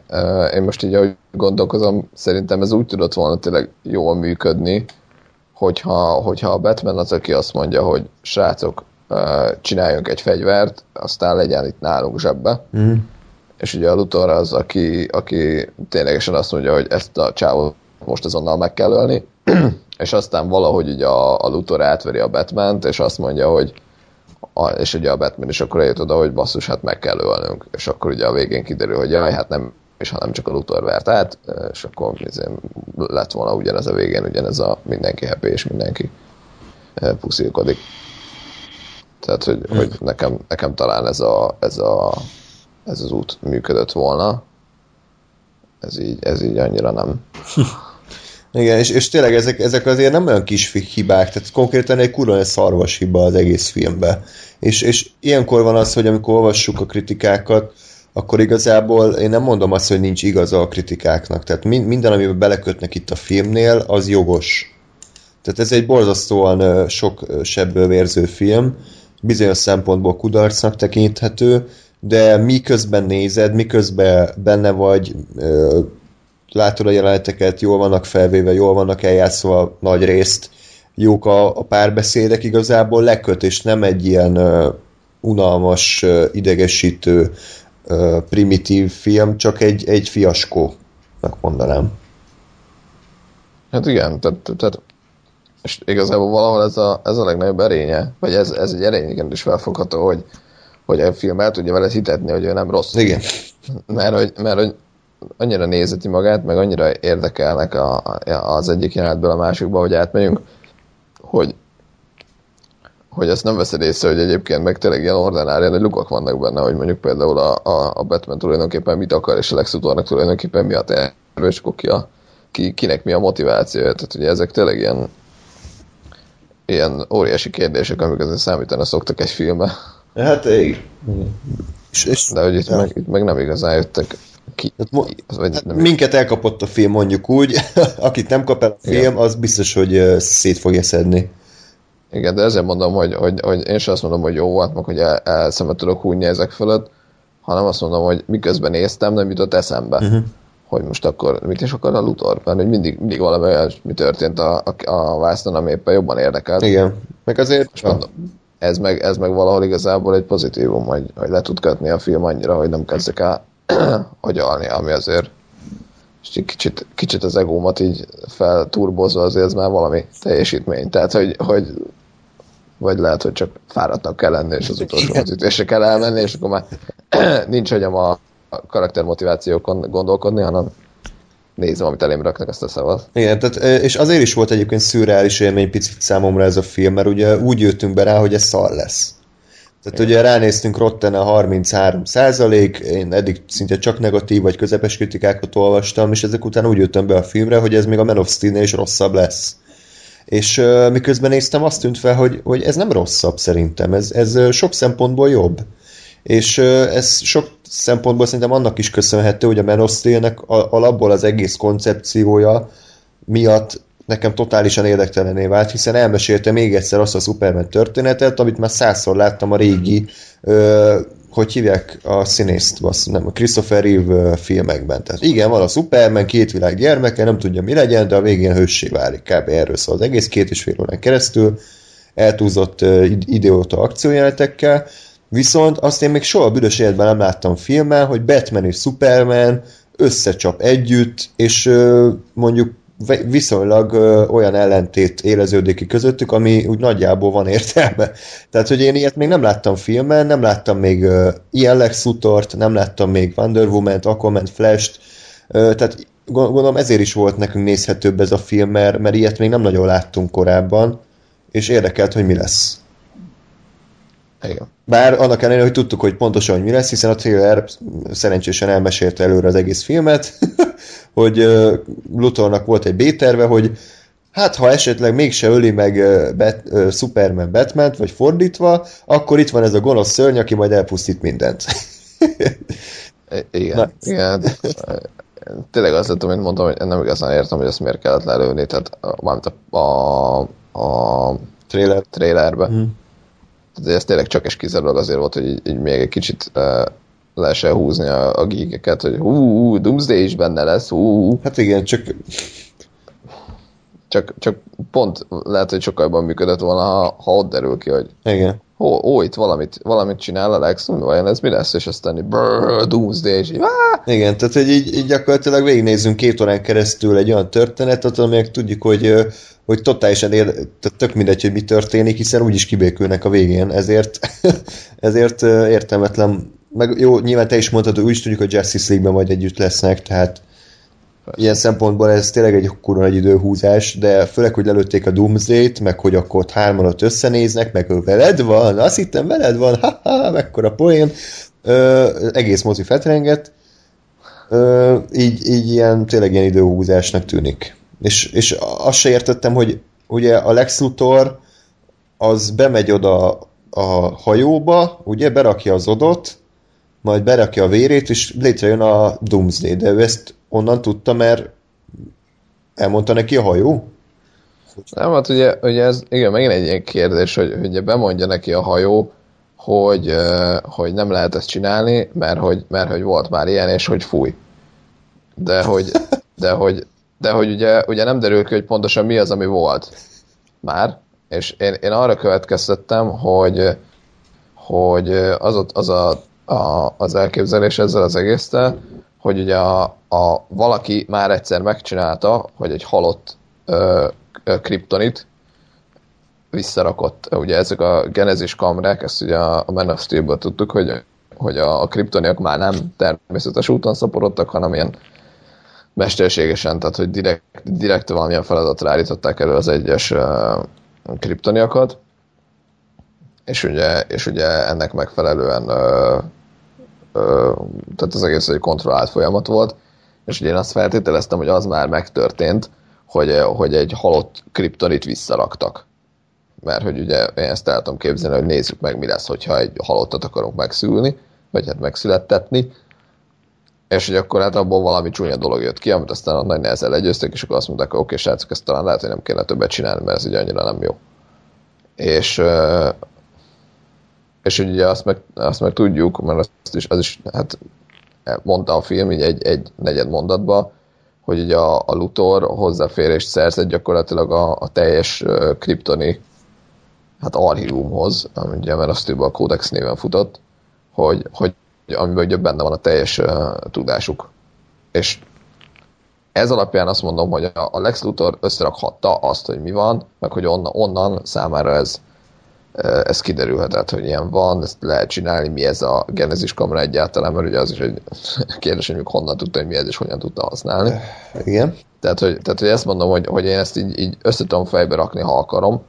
Én most így, ahogy gondolkozom, szerintem ez úgy tudott volna tényleg jól működni, hogyha, hogyha a Batman az, aki azt mondja, hogy srácok, csináljunk egy fegyvert, aztán legyen itt nálunk zsebbe. Mm. És ugye a Luthor az, aki, aki ténylegesen azt mondja, hogy ezt a csávot most azonnal meg kell ölni, és aztán valahogy ugye a, a Luthor átveri a batman és azt mondja, hogy a, és ugye a Batman is akkor eljött oda, hogy basszus, hát meg kell ölnünk. És akkor ugye a végén kiderül, hogy jaj, hát nem és hanem csak a Luthor vert át, és akkor izé, lett volna ugyanez a végén, ugyanez a mindenki happy, és mindenki puszilkodik. Tehát, hogy, hmm. hogy nekem, nekem talán ez, a, ez, a, ez az út működött volna. Ez így, ez így annyira nem. Igen, és, és tényleg ezek, ezek azért nem olyan kis hibák, tehát konkrétan egy kurva egy szarvas hiba az egész filmben. És, és ilyenkor van az, hogy amikor olvassuk a kritikákat, akkor igazából én nem mondom azt, hogy nincs igaza a kritikáknak. Tehát minden, amiben belekötnek itt a filmnél, az jogos. Tehát ez egy borzasztóan sok sebből vérző film, bizonyos szempontból kudarcnak tekinthető, de miközben nézed, miközben benne vagy, látod a jeleneteket, jól vannak felvéve, jól vannak eljátszva nagy részt, jók a, a párbeszédek, igazából leköt, és nem egy ilyen unalmas, idegesítő, primitív film, csak egy, egy fiaskónak mondanám. Hát igen, tehát, tehát és igazából valahol ez a, ez a legnagyobb erénye, vagy ez, ez egy erényként is felfogható, hogy, hogy a film el tudja veled hitetni, hogy ő nem rossz. Igen. Mert hogy, mert hogy annyira nézeti magát, meg annyira érdekelnek a, az egyik jelenetből a másikba, hogy átmegyünk, hogy, hogy ezt nem veszed észre, hogy egyébként meg tényleg ilyen ordinárian, hogy lukak vannak benne, hogy mondjuk például a, a, a Batman tulajdonképpen mit akar, és a Lex Luthornak tulajdonképpen mi a terve, és akkor ki a, ki, kinek mi a motiváció. Tehát ugye ezek tényleg ilyen ilyen óriási kérdések, amik azért számítani szoktak egy filmbe. Hát igen. És, és, De hogy itt, ja. meg, itt meg nem igazán jöttek ki. Hát, mo- vagy hát nem minket elkapott a film, mondjuk úgy. Akit nem kap el a film, igen. az biztos, hogy szét fogja szedni. Igen, de ezért mondom, hogy, hogy, hogy én sem azt mondom, hogy jó volt, meg hogy el, el szemet tudok húnyni ezek fölött, hanem azt mondom, hogy miközben néztem, nem jutott eszembe. Uh-huh hogy most akkor mit is akar a Luthor? Mert hogy mindig, mindig valami olyan, mi történt a, a, a vászton, ami éppen jobban érdekelt. Igen, meg azért... És mondom, ez meg, ez meg valahol igazából egy pozitívum, hogy, hogy le tud kötni a film annyira, hogy nem kezdek el agyalni, ami azért és kicsit, kicsit az egómat így felturbozva azért ez már valami teljesítmény. Tehát, hogy, hogy vagy lehet, hogy csak fáradtnak kell lenni, és az utolsó mozítésre kell elmenni, és akkor már nincs agyam a, karaktermotivációkon gondolkodni, hanem nézem, amit elém raknak ezt a szavat. Igen, tehát, és azért is volt egyébként szürreális élmény picit számomra ez a film, mert ugye úgy jöttünk be rá, hogy ez szar lesz. Tehát Igen. ugye ránéztünk Rotten a 33 százalék, én eddig szinte csak negatív vagy közepes kritikákat olvastam, és ezek után úgy jöttem be a filmre, hogy ez még a Man of Steel is rosszabb lesz. És uh, miközben néztem, azt tűnt fel, hogy, hogy ez nem rosszabb szerintem, ez, ez uh, sok szempontból jobb. És ez sok szempontból szerintem annak is köszönhető, hogy a Man of Steel-nek alapból az egész koncepciója miatt nekem totálisan érdektelené vált, hiszen elmesélte még egyszer azt a Superman történetet, amit már százszor láttam a régi, ö, hogy hívják a színészt, basz, nem, a Christopher Reeve filmekben. Tehát igen, van a Superman, két világ gyermeke, nem tudja mi legyen, de a végén hőssé válik. Kb. erről szól az egész két és fél órán keresztül, eltúlzott uh, idióta akciójeletekkel, Viszont azt én még soha büdös életben nem láttam filmen, hogy Batman és Superman összecsap együtt, és mondjuk viszonylag olyan ellentét éleződik ki közöttük, ami úgy nagyjából van értelme. Tehát, hogy én ilyet még nem láttam filmen, nem láttam még ö, ilyen Lex nem láttam még Wonder Woman-t, Aquaman, Flash-t, tehát gondolom ezért is volt nekünk nézhetőbb ez a film, mert, mert ilyet még nem nagyon láttunk korábban, és érdekelt, hogy mi lesz. Igen. Bár annak ellenére, hogy tudtuk, hogy pontosan hogy mi lesz, hiszen a trailer szerencsésen elmesélte előre az egész filmet, hogy Luthornak volt egy B-terve, hogy hát ha esetleg mégse öli meg Bat, Superman batman vagy fordítva, akkor itt van ez a gonosz szörny, aki majd elpusztít mindent. igen, Na. igen. Tényleg azt lettem, mint mondtam, hogy nem igazán értem, hogy ezt miért kellett lelőni, tehát mármint a, a, a Trailer. trailerbe. Hmm de ez tényleg csak és kizárólag azért volt, hogy így, így még egy kicsit uh, lehessen húzni a, a gígeket, hogy hú, hú, Doomsday is benne lesz, hú. Hát igen, csak... Csak, csak pont lehet, hogy sokkal jobban működött volna, ha, ha ott derül ki, hogy igen. Ó, ó, itt valamit, valamit csinál a Lex, vajon ez mi lesz, és aztán így brrr, Doomsday, és így, Igen, tehát hogy így, így gyakorlatilag végignézzünk két órán keresztül egy olyan történetet, amelyek tudjuk, hogy hogy totálisan ér, tehát tök mindegy, hogy mi történik, hiszen úgyis kibékülnek a végén, ezért, ezért értelmetlen, meg jó, nyilván te is mondtad, hogy úgy is tudjuk, hogy Justice League-ben majd együtt lesznek, tehát Persze. ilyen szempontból ez tényleg egy kurva nagy időhúzás, de főleg, hogy lelőtték a Doomsday-t, meg hogy akkor ott hárman ott összenéznek, meg hogy veled van, azt hittem veled van, ha-ha, mekkora poén, ö, egész mozi fetrenget, ö, így, így ilyen, tényleg ilyen időhúzásnak tűnik. És, és azt se értettem, hogy ugye a Lex Luthor az bemegy oda a hajóba, ugye, berakja az odot, majd berakja a vérét, és létrejön a Doomsday, de ő ezt onnan tudta, mert elmondta neki a hajó? Nem, hát ugye, ugye ez, igen, megint egy ilyen kérdés, hogy ugye bemondja neki a hajó, hogy, hogy nem lehet ezt csinálni, mert hogy, mert hogy volt már ilyen, és hogy fúj. De hogy, de hogy de hogy ugye, ugye nem derül ki, hogy pontosan mi az, ami volt már, és én, én arra következtettem, hogy, hogy az, ott, az a, a, az elképzelés ezzel az egésztel, hogy ugye a, a, valaki már egyszer megcsinálta, hogy egy halott ö, ö, kriptonit visszarakott. Ugye ezek a genezis kamrák, ezt ugye a Man of Steel-ből tudtuk, hogy, hogy a, a kriptoniak már nem természetes úton szaporodtak, hanem ilyen mesterségesen, tehát hogy direkt, direkt valamilyen feladatra állították elő az egyes uh, kriptoniakat, és ugye, és ugye ennek megfelelően uh, tehát az egész egy kontrollált folyamat volt, és ugye én azt feltételeztem, hogy az már megtörtént, hogy, hogy egy halott kriptonit visszaraktak. Mert hogy ugye én ezt el tudom képzelni, hogy nézzük meg, mi lesz, hogyha egy halottat akarunk megszülni, vagy hát megszülettetni, és hogy akkor hát abból valami csúnya dolog jött ki, amit aztán nagy nehezen legyőzték, és akkor azt mondták, hogy oké, srácok, ezt talán lehet, hogy nem kéne többet csinálni, mert ez így annyira nem jó. És, és ugye azt meg, azt meg tudjuk, mert azt is, az is hát mondta a film így egy, egy negyed mondatba, hogy ugye a, a Luthor hozzáférést szerzett gyakorlatilag a, a teljes kriptoni hát archívumhoz, ugye mert azt a Codex néven futott, hogy, hogy amiben ugye benne van a teljes uh, tudásuk. És ez alapján azt mondom, hogy a Lex Luthor összerakhatta azt, hogy mi van, meg hogy onnan, onnan számára ez, ez kiderülhetett, hogy ilyen van, ezt lehet csinálni, mi ez a genezis kamera egyáltalán, mert ugye az is egy kérdés, hogy honnan tudta, hogy mi ez, és hogyan tudta használni. Igen. Tehát, hogy, tehát, hogy ezt mondom, hogy, hogy én ezt így, így össze tudom fejbe rakni, ha akarom.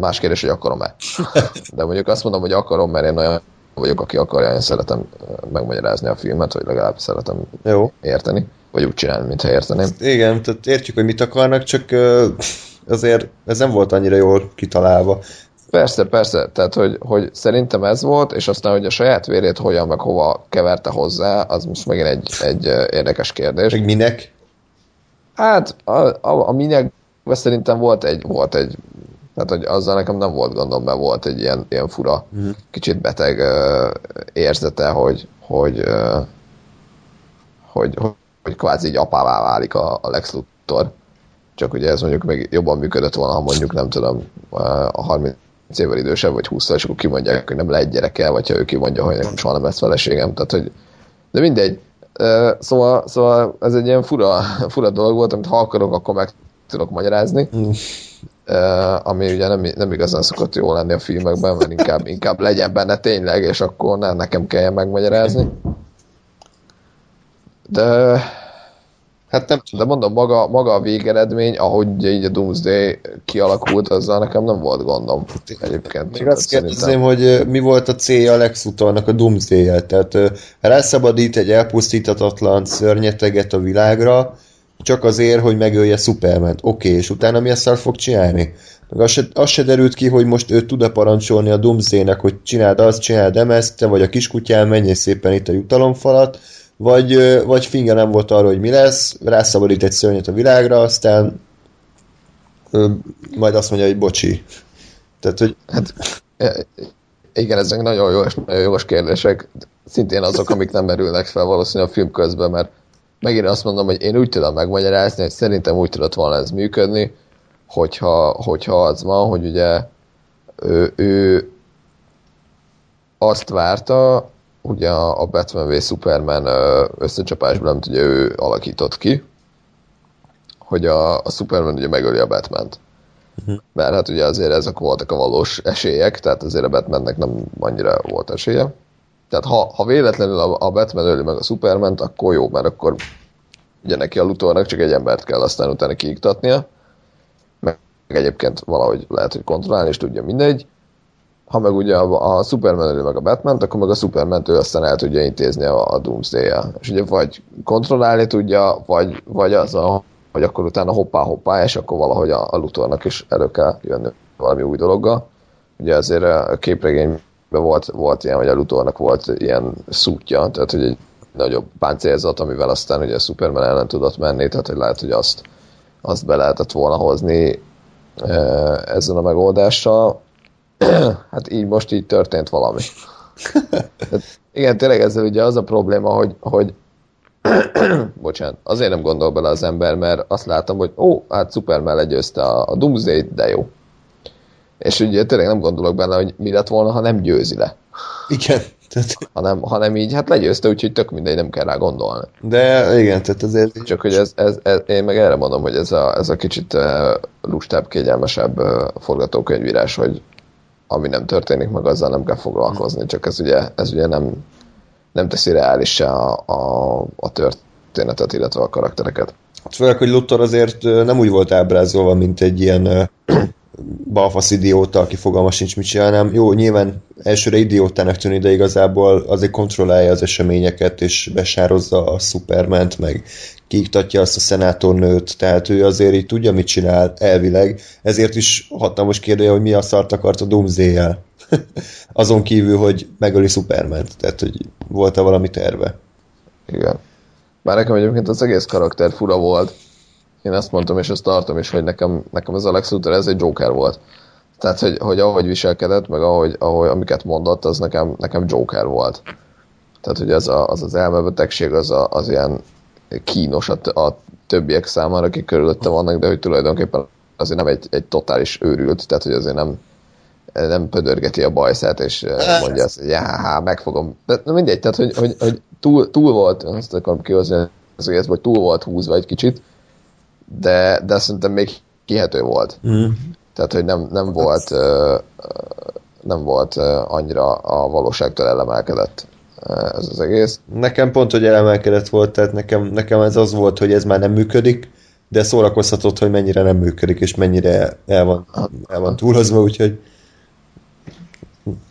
Más kérdés, hogy akarom-e. De mondjuk azt mondom, hogy akarom, mert én olyan vagyok, aki akarja, én szeretem megmagyarázni a filmet, vagy legalább szeretem Jó. érteni, vagy úgy csinálni, mintha érteném. Igen, tehát értjük, hogy mit akarnak, csak azért ez nem volt annyira jól kitalálva. Persze, persze, tehát hogy, hogy szerintem ez volt, és aztán, hogy a saját vérét hogyan meg hova keverte hozzá, az most megint egy, egy érdekes kérdés. Meg minek? Hát a, a, a minek szerintem volt egy, volt egy tehát, hogy azzal nekem nem volt gondom, mert volt egy ilyen, ilyen fura, uh-huh. kicsit beteg uh, érzete, hogy, hogy, uh, hogy, hogy, hogy kvázi így apává válik a, a Lex Luthor. Csak ugye ez mondjuk még jobban működött volna, ha mondjuk nem tudom, a 30 évvel idősebb, vagy 20 és akkor kimondják, hogy nem lehet gyereke, vagy ha ő kimondja, hogy soha nem lesz feleségem. Tehát, hogy, de mindegy, Szóval, szóval ez egy ilyen fura, fura dolog volt, amit ha akarok, akkor meg tudok magyarázni. Mm. Ami ugye nem, nem igazán szokott jó lenni a filmekben, mert inkább, inkább legyen benne tényleg, és akkor nem nekem kelljen megmagyarázni. De, Hát nem de mondom, maga, maga a végeredmény, ahogy így a Doomsday kialakult, azzal nekem nem volt gondom egyébként. Még azt kérdezném, hogy mi volt a célja Lex Luthornak a doomsday Tehát rászabadít egy elpusztíthatatlan szörnyeteget a világra, csak azért, hogy megölje Superman. Oké, okay, és utána mi ezt el fog csinálni? Meg az se, az se derült ki, hogy most ő tud-e parancsolni a Doomsday-nek, hogy csináld azt, csináld emezt, te vagy a kiskutyán, menjél szépen itt a jutalomfalat, vagy, vagy finge nem volt arra, hogy mi lesz, rászabadít egy szörnyet a világra, aztán ö, majd azt mondja, hogy bocsi. Tehát, hogy Hát, e, igen, ezek nagyon és nagyon jogos kérdések. Szintén azok, amik nem merülnek fel valószínűleg a film közben, mert megint azt mondom, hogy én úgy tudom megmagyarázni, hogy szerintem úgy tudott volna ez működni, hogyha, hogyha az van, hogy ugye ő, ő azt várta, ugye a Batman v Superman összecsapásban, amit ugye ő alakított ki, hogy a, a Superman ugye megöli a Batmant. Mert hát ugye azért ezek voltak a valós esélyek, tehát azért a Batmannek nem annyira volt esélye. Tehát ha, ha véletlenül a, a Batman öli meg a Supermant, akkor jó, mert akkor ugye neki a Luthornak csak egy embert kell aztán utána kiiktatnia, meg egyébként valahogy lehet, hogy kontrollálni is tudja, mindegy. Ha meg ugye a, a Superman öli meg a batman akkor meg a superman ő aztán el tudja intézni a, a Doomsday-jel. És ugye vagy kontrollálni tudja, vagy, vagy az a, hogy akkor utána hoppá-hoppá, és akkor valahogy a, a Luthornak is elő kell jönni valami új dologgal. Ugye azért a képregényben volt, volt ilyen, hogy a Luthornak volt ilyen szútja, tehát hogy egy nagyobb páncélzat, amivel aztán ugye a Superman ellen tudott menni, tehát hogy lehet, hogy azt, azt be lehetett volna hozni e, ezzel a megoldással. hát így most így történt valami. Tehát, igen, tényleg ezzel ugye az a probléma, hogy, hogy bocsánat, azért nem gondol bele az ember, mert azt látom, hogy ó, hát Superman legyőzte a, a Doomsday, de jó. És ugye tényleg nem gondolok bele, hogy mi lett volna, ha nem győzi le. igen. Tehát, Hanem, hanem így, hát legyőzte, úgyhogy tök mindegy, nem kell rá gondolni. de igen, tehát azért Csak hogy ez, ez, ez én meg erre mondom, hogy ez a, ez a kicsit uh, lustább, kényelmesebb uh, forgatókönyvírás, hogy ami nem történik, meg azzal nem kell foglalkozni, csak ez ugye, ez ugye nem, nem teszi reálissá a, a, a történetet, illetve a karaktereket. Hát főleg, hogy Luthor azért nem úgy volt ábrázolva, mint egy ilyen balfasz idióta, aki fogalma sincs mit csinál, hanem jó, nyilván elsőre idiótának tűnik, de igazából azért kontrollálja az eseményeket, és besározza a Superment, meg kiiktatja azt a szenátornőt, tehát ő azért így tudja, mit csinál elvileg, ezért is hatalmas kérdője, hogy mi a szart akart a doomsday Azon kívül, hogy megöli Superment, tehát hogy volt-e valami terve. Igen. Bár nekem egyébként az egész karakter fura volt. Én azt mondtam, és ezt tartom is, hogy nekem, nekem ez a Lex Luthor, ez egy Joker volt. Tehát, hogy, hogy ahogy viselkedett, meg ahogy, ahogy amiket mondott, az nekem, nekem Joker volt. Tehát, hogy ez a, az, az elmebetegség, az, a, az ilyen kínos a, t- a többiek számára, akik körülötte vannak, de hogy tulajdonképpen azért nem egy, egy totális őrült, tehát, hogy azért nem, nem pödörgeti a bajszát, és eh, mondja azt, hogy já, há, megfogom. De na mindegy, tehát, hogy, hogy, hogy túl, túl volt, azt akarom kihozni az egész, hogy túl volt húzva egy kicsit, de, de szerintem még kihető volt. Mm. Tehát, hogy nem, nem volt ö, ö, nem volt ö, annyira a valóságtól elemelkedett ez az egész. Nekem pont, hogy elemelkedett volt, tehát nekem, nekem ez az volt, hogy ez már nem működik, de szórakoztatott, hogy mennyire nem működik, és mennyire el van, el van túlozva, úgyhogy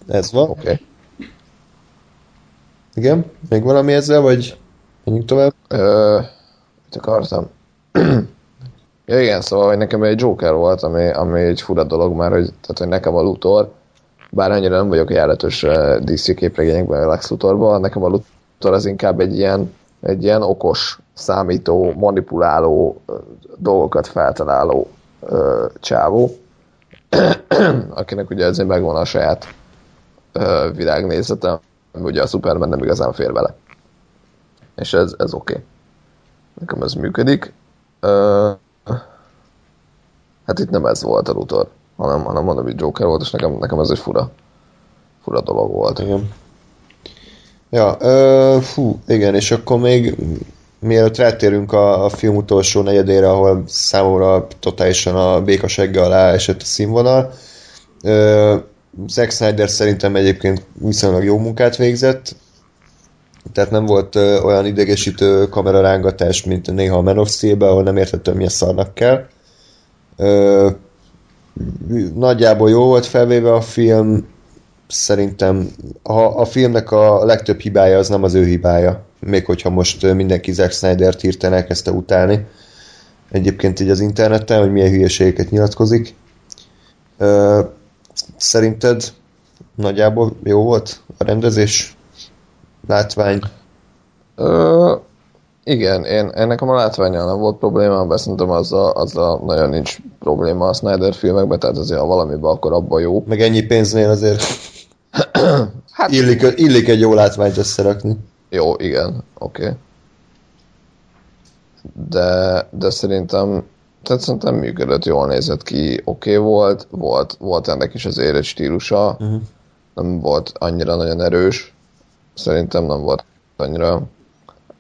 ez van. Okay. Igen? Még valami ezzel, vagy menjünk tovább? Ö, mit akartam? ja igen, szóval hogy nekem egy Joker volt, ami, ami egy fura dolog már, hogy, tehát, hogy nekem a Luthor, bár annyira nem vagyok járatos uh, DC képregényekben Lex Luthorban, nekem a Luthor az inkább egy ilyen, egy ilyen okos, számító, manipuláló, uh, dolgokat feltaláló uh, csávó, akinek ugye ezért megvan a saját uh, világnézete, ami ugye a Superman nem igazán fér vele. És ez, ez oké. Okay. Nekem ez működik. Uh, hát itt nem ez volt a Luthor, hanem, hanem mondom, hogy Joker volt, és nekem, nekem ez egy fura, fura dolog volt. Igen. Ja, ö, fú, igen, és akkor még mielőtt rátérünk a, a film utolsó negyedére, ahol számomra totálisan a békasegge alá esett a színvonal. Ö, Zack Snyder szerintem egyébként viszonylag jó munkát végzett, tehát nem volt ö, olyan idegesítő kamerarángatás, mint néha a Man of Steel-ben, ahol nem értettem, milyen szarnak kell. Ö, nagyjából jó volt felvéve a film, szerintem a, a filmnek a legtöbb hibája az nem az ő hibája, még hogyha most mindenki Zack Snyder-t hirtelen elkezdte utálni. Egyébként így az interneten, hogy milyen hülyeségeket nyilatkozik. Ö, szerinted nagyjából jó volt a rendezés? Látvány? Ö, igen, én, nekem a látványal nem volt probléma, de szerintem azzal, azzal nagyon nincs probléma a Snyder filmekben, tehát azért ha valamiben, akkor abban jó. Meg ennyi pénznél azért Hát illik, illik egy jó látványt összerakni. jó, igen, oké. Okay. De, de szerintem tehát szerintem működött, jól nézett ki, oké okay volt, volt, volt ennek is azért egy stílusa, uh-huh. nem volt annyira nagyon erős, szerintem nem volt annyira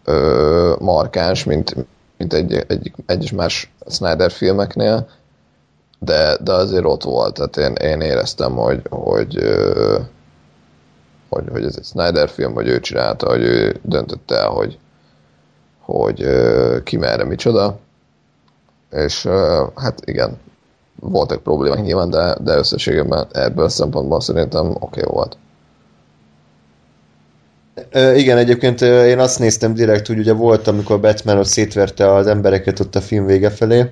ö, markáns, mint, mint egy, egy, egyes más Snyder filmeknél, de, de azért ott volt, tehát én, én éreztem, hogy, hogy, ö, hogy, hogy ez egy Snyder film, hogy ő csinálta, hogy ő döntötte el, hogy, hogy ö, ki merre micsoda, és ö, hát igen, voltak problémák nyilván, de, de összességében ebből a szempontból szerintem oké okay volt. Ö, igen, egyébként én azt néztem direkt, hogy ugye volt, amikor Batman ott szétverte az embereket ott a film vége felé,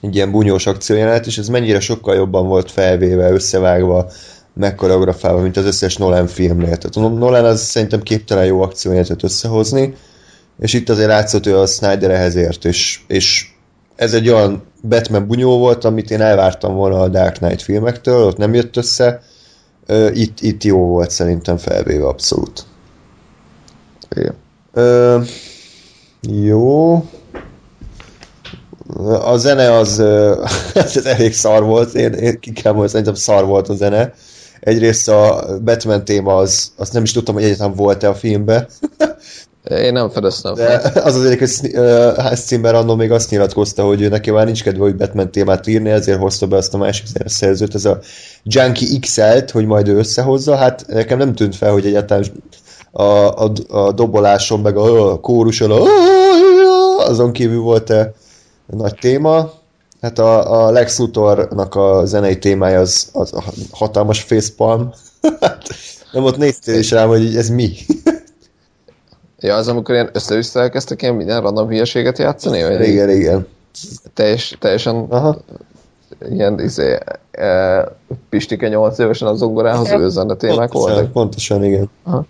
egy ilyen bunyós akciójelenet, és ez mennyire sokkal jobban volt felvéve, összevágva, megkoreografálva, mint az összes Nolan filmnél. Tehát Nolan az szerintem képtelen jó akciójelenetet összehozni, és itt azért látszott, hogy a Snyder ehhez ért, és, és ez egy olyan Batman bunyó volt, amit én elvártam volna a Dark Knight filmektől, ott nem jött össze, itt, itt jó volt szerintem felvéve abszolút. Igen. Ö, jó. A zene az, az elég szar volt, én, én ki kell mondani, szerintem szar volt a zene. Egyrészt a Batman téma az, azt nem is tudtam, hogy egyetem volt-e a filmben. Én nem fedeztem De az az egyik, hogy Hans Zimmer annól még azt nyilatkozta, hogy ő neki már nincs kedve, hogy Batman témát írni, ezért hozta be azt a másik szerzőt, ez a Junkie XL-t, hogy majd ő összehozza. Hát nekem nem tűnt fel, hogy egyáltalán a, a, a doboláson, meg a, a kóruson, a, azon kívül volt-e nagy téma. Hát a, a Lex Luthornak a zenei témája az, az a hatalmas facepalm. Nem ott néztél is rám, hogy ez mi. Ja, az amikor ilyen össze elkezdtek ilyen minden random hülyeséget játszani? Vagy igen, igen. Teljes, teljesen Aha. ilyen izé, e, Pistike 8 évesen az zongorához ő zene témák pontosan, voltak. Pontosan, igen. Aha.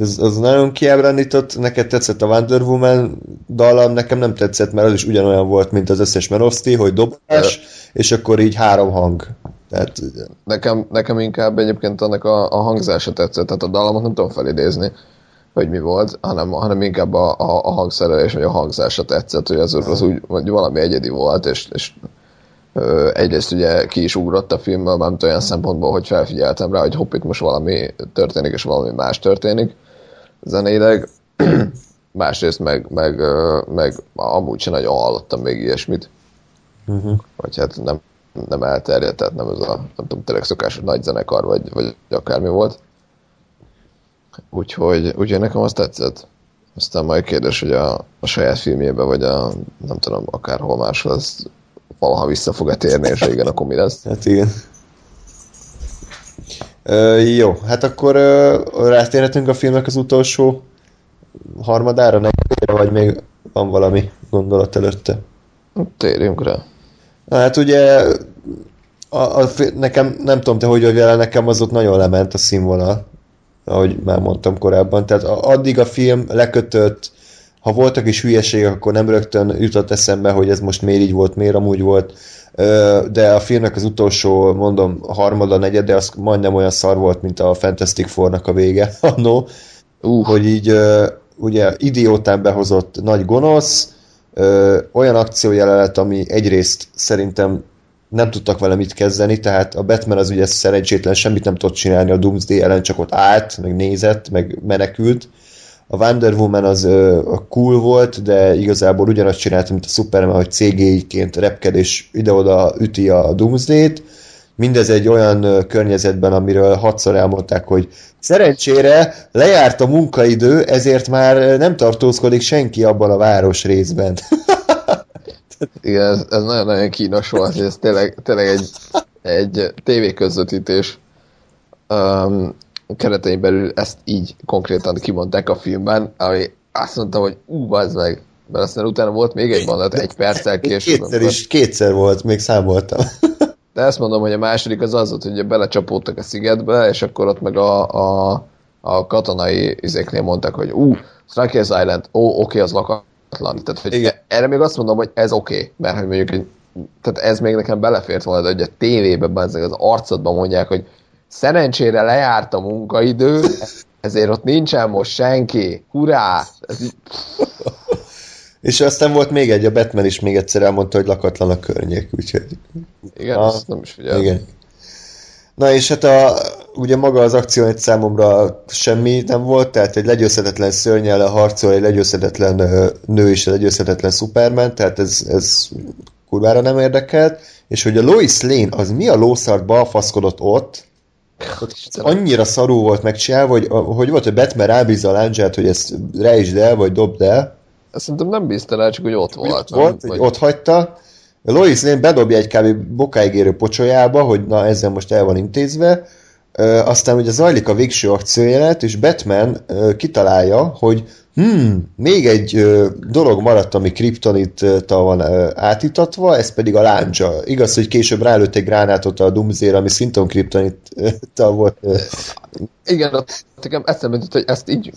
Ez, az nagyon kiábrándított, neked tetszett a Wonder Woman dallam, nekem nem tetszett, mert az is ugyanolyan volt, mint az összes Man of Steel, hogy dobás, és akkor így három hang. Tehát, Nekem, nekem inkább egyébként annak a, a hangzása tetszett, tehát a dallamot nem tudom felidézni, hogy mi volt, hanem, hanem inkább a, a, a hangszerelés, vagy a hangzása tetszett, hogy az, az úgy hogy valami egyedi volt, és, és ö, egyrészt ugye ki is ugrott a filmből, nem olyan szempontból, hogy felfigyeltem rá, hogy hopp, itt most valami történik, és valami más történik zeneileg. Másrészt meg, meg, meg amúgy sem nagyon hallottam még ilyesmit. uh-huh. Vagy hát nem, nem elterjedt, tehát nem ez a, nem tudom, tényleg szokásos nagy zenekar, vagy, vagy akármi volt. Úgyhogy, úgyhogy nekem azt tetszett. Aztán majd kérdés, hogy a, a saját filmjébe, vagy a, nem tudom, akárhol máshol, az valaha vissza fog-e térni, és igen, akkor mi lesz? Hát igen. Ö, jó, hát akkor ö, rátérhetünk a filmnek az utolsó harmadára, negyedére, vagy még van valami gondolat előtte? Térjünk rá. Na hát ugye a, a, nekem, nem tudom te hogy vagy vele, nekem az ott nagyon lement a színvonal, ahogy már mondtam korábban. Tehát a, addig a film lekötött, ha voltak is hülyeségek, akkor nem rögtön jutott eszembe, hogy ez most miért így volt, miért amúgy volt. De a filmnek az utolsó, mondom, harmada, negyede, az majdnem olyan szar volt, mint a Fantastic Four-nak a vége annó, Uh, hogy így ugye idiótán behozott nagy gonosz, olyan akciójelenet, ami egyrészt szerintem nem tudtak vele mit kezdeni, tehát a Batman az ugye szerencsétlen semmit nem tudott csinálni a Doomsday ellen, csak ott állt, meg nézett, meg menekült. A Wonder Woman az ö, cool volt, de igazából ugyanazt csinálta, mint a Superman, hogy CGI-ként repked és ide-oda üti a Doomsday-t. Mindez egy olyan környezetben, amiről hatszor elmondták, hogy szerencsére lejárt a munkaidő, ezért már nem tartózkodik senki abban a város részben. Igen, ez, ez nagyon-nagyon kínos volt, ez tényleg, tényleg egy, egy tévéközvetítés um, keretein belül ezt így konkrétan kimondták a filmben, ami azt mondta, hogy ú, az meg, mert aztán utána volt még egy mondat, egy perccel később. Kétszer is, kétszer volt, még számoltam. De ezt mondom, hogy a második az az volt, hogy belecsapódtak a szigetbe, és akkor ott meg a, a, a katonai izéknél mondtak, hogy ú, Strikers Island, ó, oké, okay, az lakatlan. Tehát, hogy Igen. erre még azt mondom, hogy ez oké, okay, mert hogy mondjuk tehát ez még nekem belefért volna, de hogy a tévében az arcodban mondják, hogy szerencsére lejárt a munkaidő, ezért ott nincsen most senki. Hurrá! Ez És aztán volt még egy, a Batman is még egyszer elmondta, hogy lakatlan a környék, úgyhogy... igen, Ah, azt nem is figyeltem. Igen. Na és hát a, ugye maga az akció egy számomra semmi nem volt, tehát egy legyőzhetetlen szörnyel harcol, egy legyőzhetetlen nő és egy legyőzhetetlen Superman, tehát ez, ez kurvára nem érdekelt, és hogy a Lois Lane az mi a lószart balfaszkodott ott, ott annyira szarú volt megcsinálva, hogy, hogy volt, hogy Batman rábízza a láncsát, hogy ezt rejtsd el, vagy dobd el, Ezt szerintem nem bízta el, csak hogy ott volt. ott nem? volt, Vagy- ott hagyta. Lois Lane bedobja egy kb. bokáig érő pocsolyába, hogy na ezzel most el van intézve. Ö, aztán ugye zajlik a végső akciójelenet, és Batman ö, kitalálja, hogy hmm, még egy ö, dolog maradt, ami kriptonittal van ö, átítatva, ez pedig a láncsa. Igaz, hogy később rálőtt egy gránátot a Doomsday-re, ami szintén kriptonittal volt. Ö, Igen, nekem eszembe jutott, hogy ezt így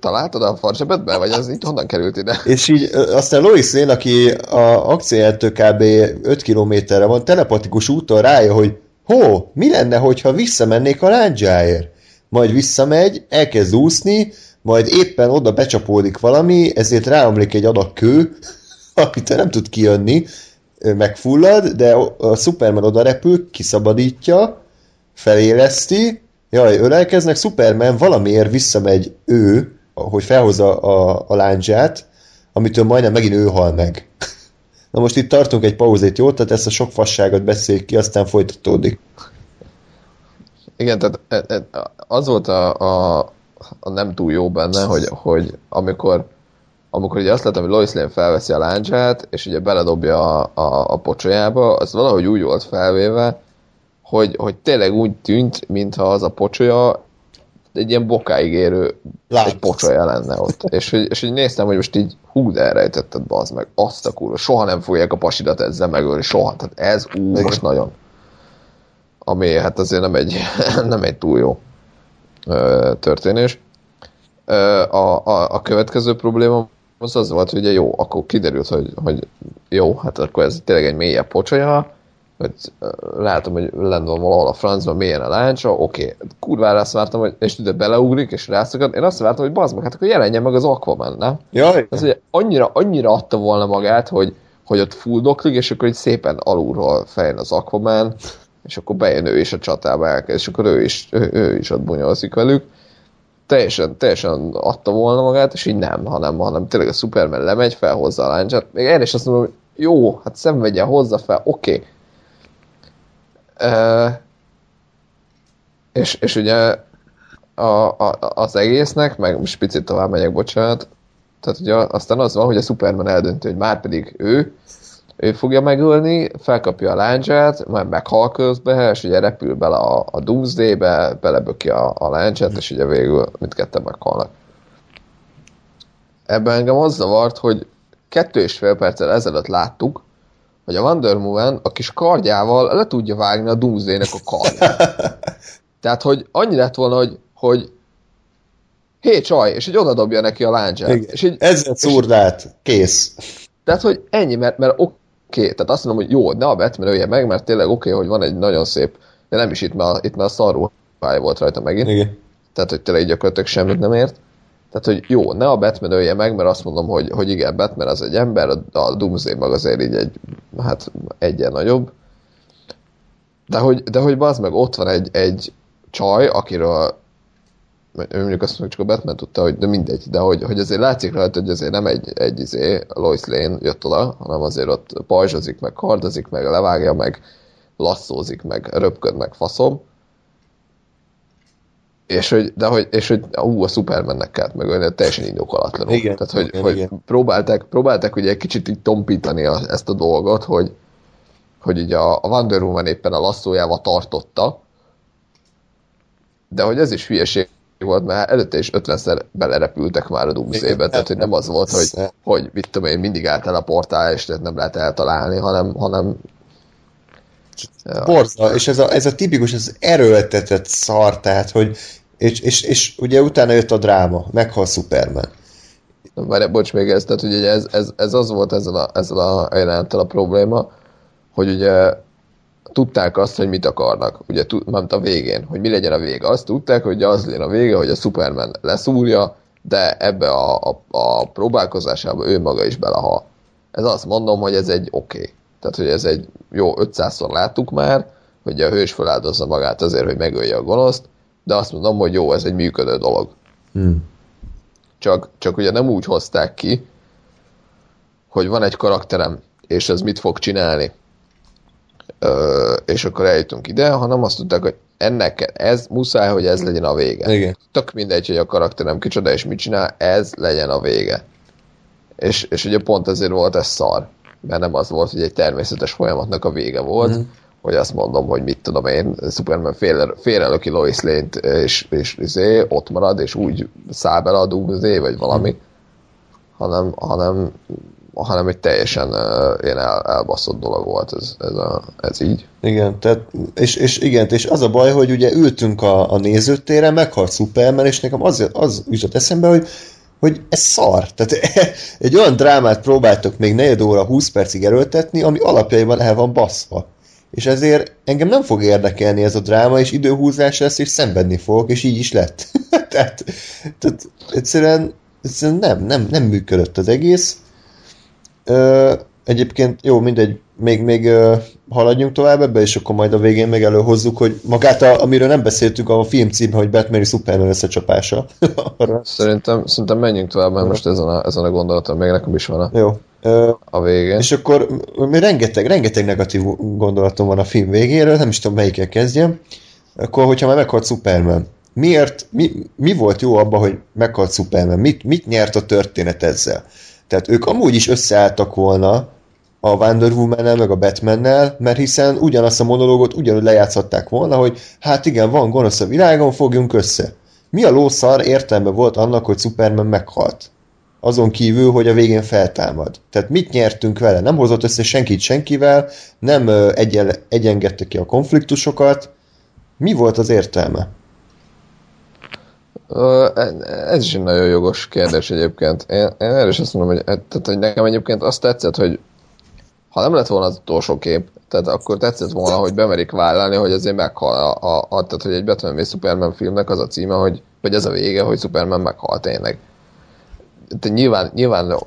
találtad a farzsebedbe, vagy az így honnan került ide? És így aztán Lois Lane, aki a akciójától kb. 5 kilométerre van, telepatikus úton rája, hogy hó, mi lenne, hogyha visszamennék a láncsáért? Majd visszamegy, elkezd úszni, majd éppen oda becsapódik valami, ezért ráomlik egy adag kő, amitől nem tud kijönni, megfullad, de a Superman oda repül, kiszabadítja, feléleszti, jaj, ölelkeznek, Superman valamiért visszamegy ő, hogy felhozza a, a láncsát, amitől majdnem megint ő hal meg. Na most itt tartunk egy pauzét, jó? Tehát ezt a sok fasságot beszéljük ki, aztán folytatódik. Igen, tehát e- e- az volt a, a, a nem túl jó benne, hogy, hogy amikor amikor ugye azt látom, hogy Lois Lane felveszi a láncsát, és ugye beledobja a, a, a pocsolyába, az valahogy úgy volt felvéve, hogy, hogy tényleg úgy tűnt, mintha az a pocsolya egy ilyen bokáig érő Lánc. egy pocsolya lenne ott. és, hogy, és hogy néztem, hogy most így hú, de elrejtetted bazd meg, azt a kurva, soha nem fogják a pasidat ezzel megölni, soha. Tehát ez ú, Igen. most nagyon. Ami hát azért nem egy, nem egy túl jó történés. A, a, a következő probléma az az volt, hogy ugye jó, akkor kiderült, hogy, hogy jó, hát akkor ez tényleg egy mélyebb pocsolya, hogy látom, hogy lenne van valahol a francban mélyen a láncsa, oké, okay. kurvára azt vártam, hogy és ide beleugrik, és rászakad, én azt vártam, hogy bazd meg, hát akkor jelenjen meg az Aquaman, nem? Jaj, Ez ugye annyira, annyira adta volna magát, hogy, hogy ott fulldoklik, és akkor így szépen alulról fejön az Aquaman, és akkor bejön ő is a csatába elkezd, és akkor ő is, ő, ő is ott bonyolszik velük. Teljesen, teljesen adta volna magát, és így nem, hanem, hanem tényleg a Superman lemegy, felhozza a láncsát. Még erre is azt mondom, hogy jó, hát szenvedjen, hozza fel, oké. Okay. És, és ugye a, a, az egésznek, meg most picit tovább megyek, bocsánat, tehát ugye aztán az van, hogy a Superman eldönti, hogy már pedig ő, ő fogja megölni, felkapja a láncsát, majd meghal közbe, és ugye repül bele a, a Doomsday-be, beleböki a, a láncsát, és ugye végül mindketten meghalnak. Ebben engem az zavart, hogy kettő és fél perccel ezelőtt láttuk, hogy a Wonder Woman a kis kardjával le tudja vágni a Doomsday-nek a kardját. Tehát, hogy annyi lett volna, hogy, hogy hé csaj, és így oda dobja neki a láncsát. És így, ezzel szúrd át, kész. tehát, hogy ennyi, mert, mert oké, okay, tehát azt mondom, hogy jó, ne a Batman ölje meg, mert tényleg oké, okay, hogy van egy nagyon szép, de nem is itt, mert, itt már szarú volt rajta megint. Igen. Tehát, hogy tényleg gyakorlatilag semmit nem ért. Tehát, hogy jó, ne a Batman ölje meg, mert azt mondom, hogy, hogy igen, Batman az egy ember, a, a Doomsday meg azért így egy, hát egyen nagyobb. De hogy, de hogy bazd meg, ott van egy, egy csaj, akiről mondjuk azt mondjuk csak a Batman tudta, hogy de mindegy, de hogy, hogy azért látszik rajta, hogy azért nem egy, egy izé, Lois Lane jött oda, hanem azért ott pajzsozik, meg kardozik, meg levágja, meg lasszózik, meg röpköd, meg faszom. És hogy, de hogy, és hogy ú, a Supermannek kellett megölni, teljesen indokolatlanul. Igen, Tehát, hogy, igen, hogy igen. Próbálták, próbálták ugye egy kicsit így tompítani a, ezt a dolgot, hogy, hogy ugye a, a Wonder Woman éppen a lasszójával tartotta, de hogy ez is hülyeség volt, mert előtte is 50-szer belerepültek már a Doomsday-be, tehát hogy nem az volt, hogy, hogy mit tudom én, mindig állt a portál, és tehát nem lehet eltalálni, hanem, hanem Ja. Borza, és ez a, ez a tipikus, ez erőltetett szar, tehát, hogy és, és, és ugye utána jött a dráma, meghal Superman. Várj, bocs, még ez, tehát ugye ez, ez, ez az volt ezzel a, ezzel a jelenettel a probléma, hogy ugye tudták azt, hogy mit akarnak, ugye ment a végén, hogy mi legyen a vége. Azt tudták, hogy az legyen a vége, hogy a Superman leszúrja, de ebbe a, a, a próbálkozásába ő maga is belehal. Ez azt mondom, hogy ez egy oké. Okay. Tehát, hogy ez egy jó 500-szor láttuk már, hogy a hős feláldozza magát azért, hogy megölje a gonoszt, de azt mondom, hogy jó, ez egy működő dolog. Hmm. Csak, csak ugye nem úgy hozták ki, hogy van egy karakterem, és ez mit fog csinálni, és akkor eljutunk ide, hanem azt tudták, hogy ennek ez muszáj, hogy ez legyen a vége. Igen. Tök mindegy, hogy a karakterem kicsoda és mit csinál, ez legyen a vége. És, és ugye pont ezért volt ez szar, mert nem az volt, hogy egy természetes folyamatnak a vége volt, mm. hogy azt mondom, hogy mit tudom én, Superman félre, félrelöki Lois Lane-t, és, és izé, ott marad, és úgy száll bele a Doomsday, vagy valami, mm. hanem, hanem, hanem egy teljesen uh, ilyen el, elbaszott dolog volt ez, ez, a, ez így. Igen, tehát, és, és igen, és az a baj, hogy ugye ültünk a, a nézőtéren, meghalt Superman, és nekem az, az jutott eszembe, hogy hogy ez szar. Tehát egy olyan drámát próbáltok még negyed óra, 20 percig erőltetni, ami alapjaiban el van baszva. És ezért engem nem fog érdekelni ez a dráma, és időhúzás lesz, és szenvedni fogok, és így is lett. tehát, tehát egyszerűen, egyszerűen nem, nem, nem működött az egész. Ö, egyébként jó, mindegy, még, még ö, haladjunk tovább ebbe, és akkor majd a végén meg előhozzuk, hogy magát, a, amiről nem beszéltünk a film címe, hogy Batman és Superman összecsapása. Szerintem, szerintem menjünk tovább, mert most ezen a, ezen a gondolaton még nekem is van a, Jó. Ö, a végén. és akkor mi rengeteg, rengeteg negatív gondolatom van a film végéről, nem is tudom melyikkel kezdjem. Akkor, hogyha már meghalt Superman, miért, mi, mi volt jó abban, hogy meghalt Superman? Mit, mit nyert a történet ezzel? Tehát ők amúgy is összeálltak volna a Wonder woman meg a batman mert hiszen ugyanazt a monológot ugyanúgy lejátszhatták volna, hogy hát igen, van gonosz a világon, fogjunk össze. Mi a lószar értelme volt annak, hogy Superman meghalt? Azon kívül, hogy a végén feltámad. Tehát mit nyertünk vele? Nem hozott össze senkit senkivel, nem egyen, egyengedte ki a konfliktusokat. Mi volt az értelme? Ö, Ez is egy nagyon jogos kérdés egyébként. Én, én erre is azt mondom, hogy, tehát, hogy nekem egyébként azt tetszett, hogy ha nem lett volna az utolsó kép, tehát akkor tetszett volna, hogy bemerik vállalni, hogy azért meghal a, a, a tehát hogy egy Batman v Superman filmnek az a címe, hogy, vagy ez a vége, hogy Superman meghal tényleg. De nyilván, nyilván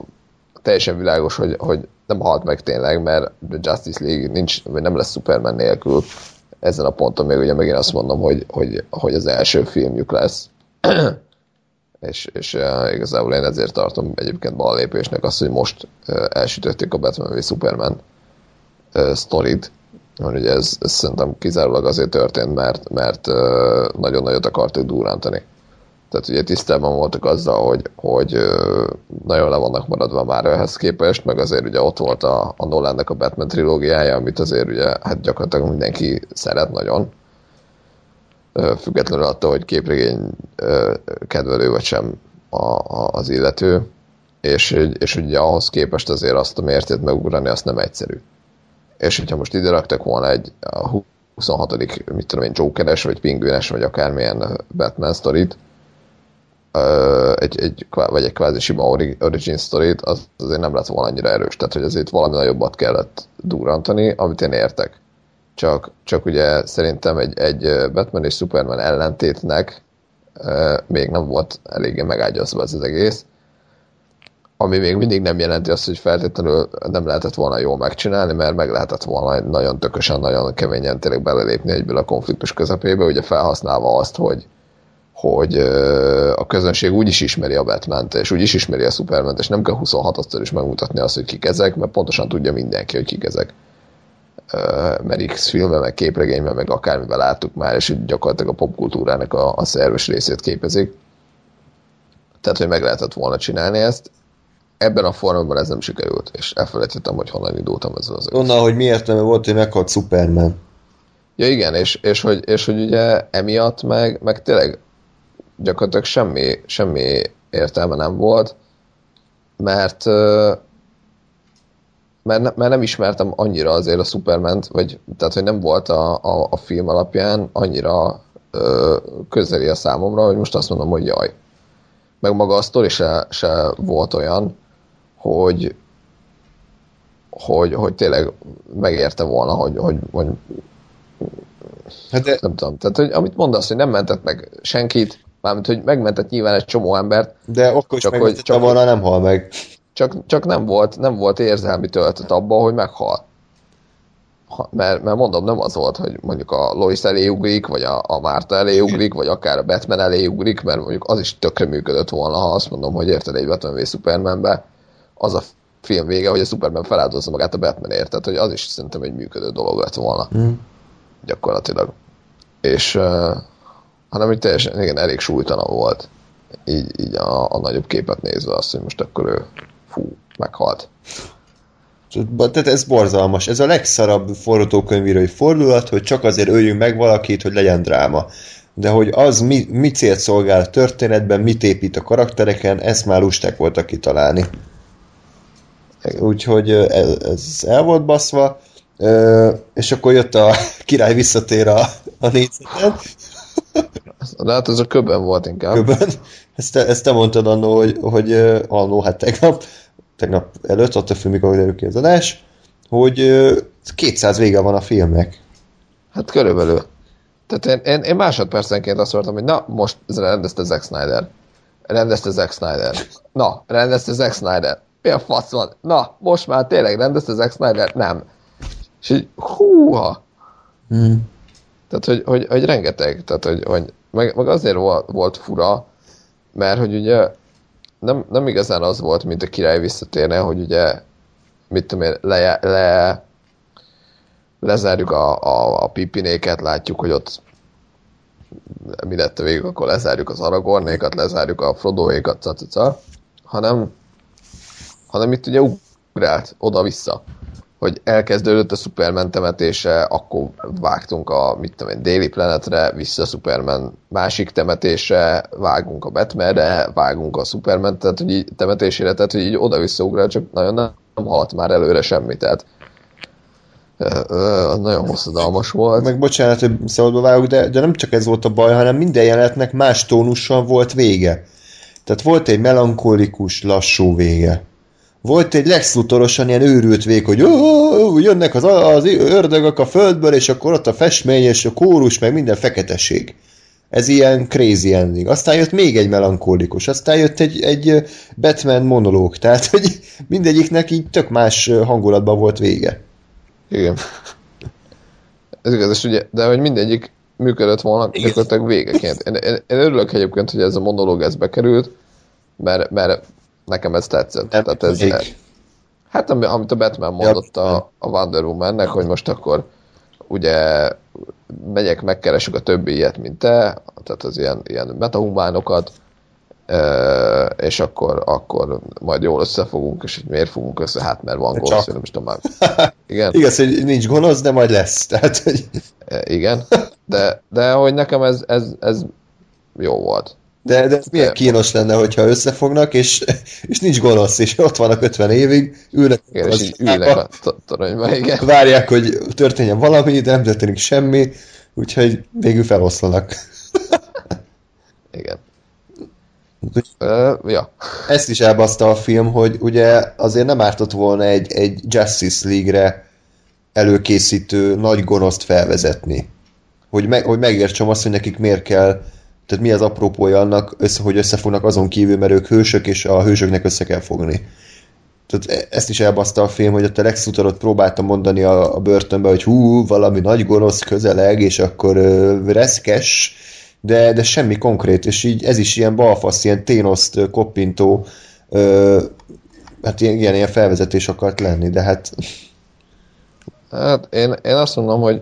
teljesen világos, hogy, hogy nem halt meg tényleg, mert Justice League nincs, vagy nem lesz Superman nélkül. Ezen a ponton még ugye megint azt mondom, hogy, hogy, hogy az első filmjük lesz. és, és uh, igazából én ezért tartom egyébként ballépésnek azt, hogy most uh, elsütötték a Batman v Superman uh, sztorit, mert ugye ez, ez szerintem kizárólag azért történt, mert, mert nagyon nagyot akartuk durántani. Tehát ugye tisztában voltak azzal, hogy, hogy nagyon le vannak maradva már ehhez képest, meg azért ugye ott volt a, a Nolannek a Batman trilógiája, amit azért ugye hát gyakorlatilag mindenki szeret nagyon függetlenül attól, hogy képregény kedvelő vagy sem a, a, az illető, és, és ugye ahhoz képest azért azt a mértét megugrani, azt nem egyszerű. És hogyha most ide raktak volna egy a 26. mit tudom én, Jokeres, vagy Pingvines, vagy akármilyen Batman sztorit, egy, egy, vagy egy kvázi sima origin sztorit, az azért nem lett volna annyira erős. Tehát, hogy azért valami nagyobbat kellett durrantani, amit én értek csak, csak ugye szerintem egy, egy Batman és Superman ellentétnek még nem volt eléggé megágyazva ez az egész. ami még mindig nem jelenti azt, hogy feltétlenül nem lehetett volna jól megcsinálni, mert meg lehetett volna nagyon tökösen, nagyon keményen tényleg belelépni egyből a konfliktus közepébe, ugye felhasználva azt, hogy, hogy a közönség úgy is ismeri a batman és úgy is ismeri a superman és nem kell 26-szor is megmutatni azt, hogy kik ezek, mert pontosan tudja mindenki, hogy kik ezek. Mert X filmben, meg képregényben, meg akármivel láttuk már, és gyakorlatilag a popkultúrának a, a szerves részét képezik. Tehát, hogy meg lehetett volna csinálni ezt, ebben a formában ez nem sikerült, és elfelejtettem, hogy honnan indultam ezzel az Onnan, hogy miért nem volt, hogy meghalt Superman. Ja igen, és, és, hogy, és hogy ugye emiatt meg, meg tényleg gyakorlatilag semmi, semmi értelme nem volt, mert mert, ne, mert nem ismertem annyira azért a superman vagy tehát, hogy nem volt a, a, a film alapján annyira ö, közeli a számomra, hogy most azt mondom, hogy jaj. Meg maga a sztori se, se volt olyan, hogy, hogy, hogy tényleg megérte volna, hogy, hogy, hogy hát de... nem tudom. Tehát, hogy amit mondasz, hogy nem mentett meg senkit, mármint, hogy megmentett nyilván egy csomó embert. De akkor is csak, hogy, csak volna, nem hal meg. Csak, csak nem, volt, nem volt érzelmi töltet abban, hogy meghal. Ha, mert, mert mondom, nem az volt, hogy mondjuk a Lois elé ugrik, vagy a, a Márta elé ugrik, vagy akár a Batman elé ugrik, mert mondjuk az is tökre működött volna, ha azt mondom, hogy érted egy Batman v Supermanbe, az a film vége, hogy a Superman feláldozza magát a Batmanért, tehát hogy az is szerintem egy működő dolog lett volna. Mm. Gyakorlatilag. És uh, hanem hogy teljesen, igen, elég súlytalan volt. Így, így a, a nagyobb képet nézve azt, hogy most akkor ő fú, meghalt. Tehát ez borzalmas. Ez a legszarabb forgatókönyvírói fordulat, hogy csak azért öljünk meg valakit, hogy legyen dráma. De hogy az mi, mi célt szolgál a történetben, mit épít a karaktereken, ezt már lusták voltak kitalálni. Úgyhogy ez, ez el volt baszva, és akkor jött a király visszatér a, a négyzeten. De hát ez a köbben volt inkább. Köbben. Ezt te, ezt te mondtad annó, hogy, hogy annó, hát tegnap, tegnap előtt, ott a film, mikor derül ki az adás, hogy 200 vége van a filmnek. Hát körülbelül. Tehát én, én, én másodpercenként azt mondtam, hogy na, most rendezte Zack Snyder. Rendezte Zack Snyder. Na, rendezte Zack Snyder mi a fasz van? Na, most már tényleg rendezte Zack Snyder? Nem. És így, húha! Hmm. Tehát, hogy, hogy, hogy rengeteg, tehát, hogy, hogy meg, meg azért volt, volt fura, mert hogy ugye nem, nem igazán az volt, mint a király visszatérne, hogy ugye mit tudom én, le, le, lezárjuk a, a, a pipinéket, látjuk, hogy ott mi lett a végül, akkor lezárjuk az Aragornékat, lezárjuk a Frodoékat, hanem hanem itt ugye ugrált oda-vissza, hogy elkezdődött a Superman temetése, akkor vágtunk a mit tudom én, déli planetre, vissza Superman másik temetése, vágunk a Batmanre, vágunk a Superman tehát, hogy így, temetésére, tehát hogy így oda-vissza ugrál, csak nagyon nem, halt már előre semmi, tehát az nagyon hosszadalmas volt. Meg bocsánat, hogy szabadba vágok, de, de nem csak ez volt a baj, hanem minden jelenetnek más tónussal volt vége. Tehát volt egy melankolikus, lassú vége volt egy Lex Luthorosan ilyen őrült vég, hogy jönnek az, az ördögök a földből, és akkor ott a festmény, és a kórus, meg minden feketeség. Ez ilyen crazy ending. Aztán jött még egy melankólikus, aztán jött egy, egy Batman monológ, tehát hogy mindegyiknek így tök más hangulatban volt vége. Igen. Ez igaz, és ugye, de hogy mindegyik működött volna gyakorlatilag végeként. Én, én, én örülök egyébként, hogy ez a monológ ez bekerült, mert, mert Nekem ez tetszett. Nem Tehát ez, hát amit a Batman mondott a, a Wonder Woman-nek, hogy most akkor ugye megyek, megkeresek a többi ilyet, mint te, tehát az ilyen, ilyen metahumánokat, és akkor, akkor majd jól összefogunk, és hogy miért fogunk össze, hát mert van gonosz, nem is tudom már. Igen. Igaz, hogy nincs gonosz, de majd lesz. Tehát, hogy... Igen, de, de hogy nekem ez, ez, ez jó volt. De, de ez milyen kínos lenne, hogyha összefognak, és, és nincs gonosz, és ott vannak 50 évig, ülnek, igen, és így ülnek a toronyba, igen. Várják, hogy történjen valami, de nem történik semmi, úgyhogy végül feloszlanak. igen. Uh, ja. Ezt is elbaszta a film, hogy ugye azért nem ártott volna egy, egy Justice League-re előkészítő nagy gonoszt felvezetni. Hogy, me, hogy megértsem azt, hogy nekik miért kell Tehát mi az apropója annak, össze, hogy összefognak azon kívül, mert ők hősök, és a hősöknek össze kell fogni. Tehát e- ezt is elbaszta a film, hogy a Lex Luthorot próbálta mondani a, a börtönbe, hogy hú, valami nagy gonosz közeleg, és akkor ö, reszkes, de, de semmi konkrét, és így ez is ilyen balfasz, ilyen ténoszt koppintó, ö, hát ilyen, ilyen, ilyen felvezetés akart lenni, de hát Hát én, én azt mondom, hogy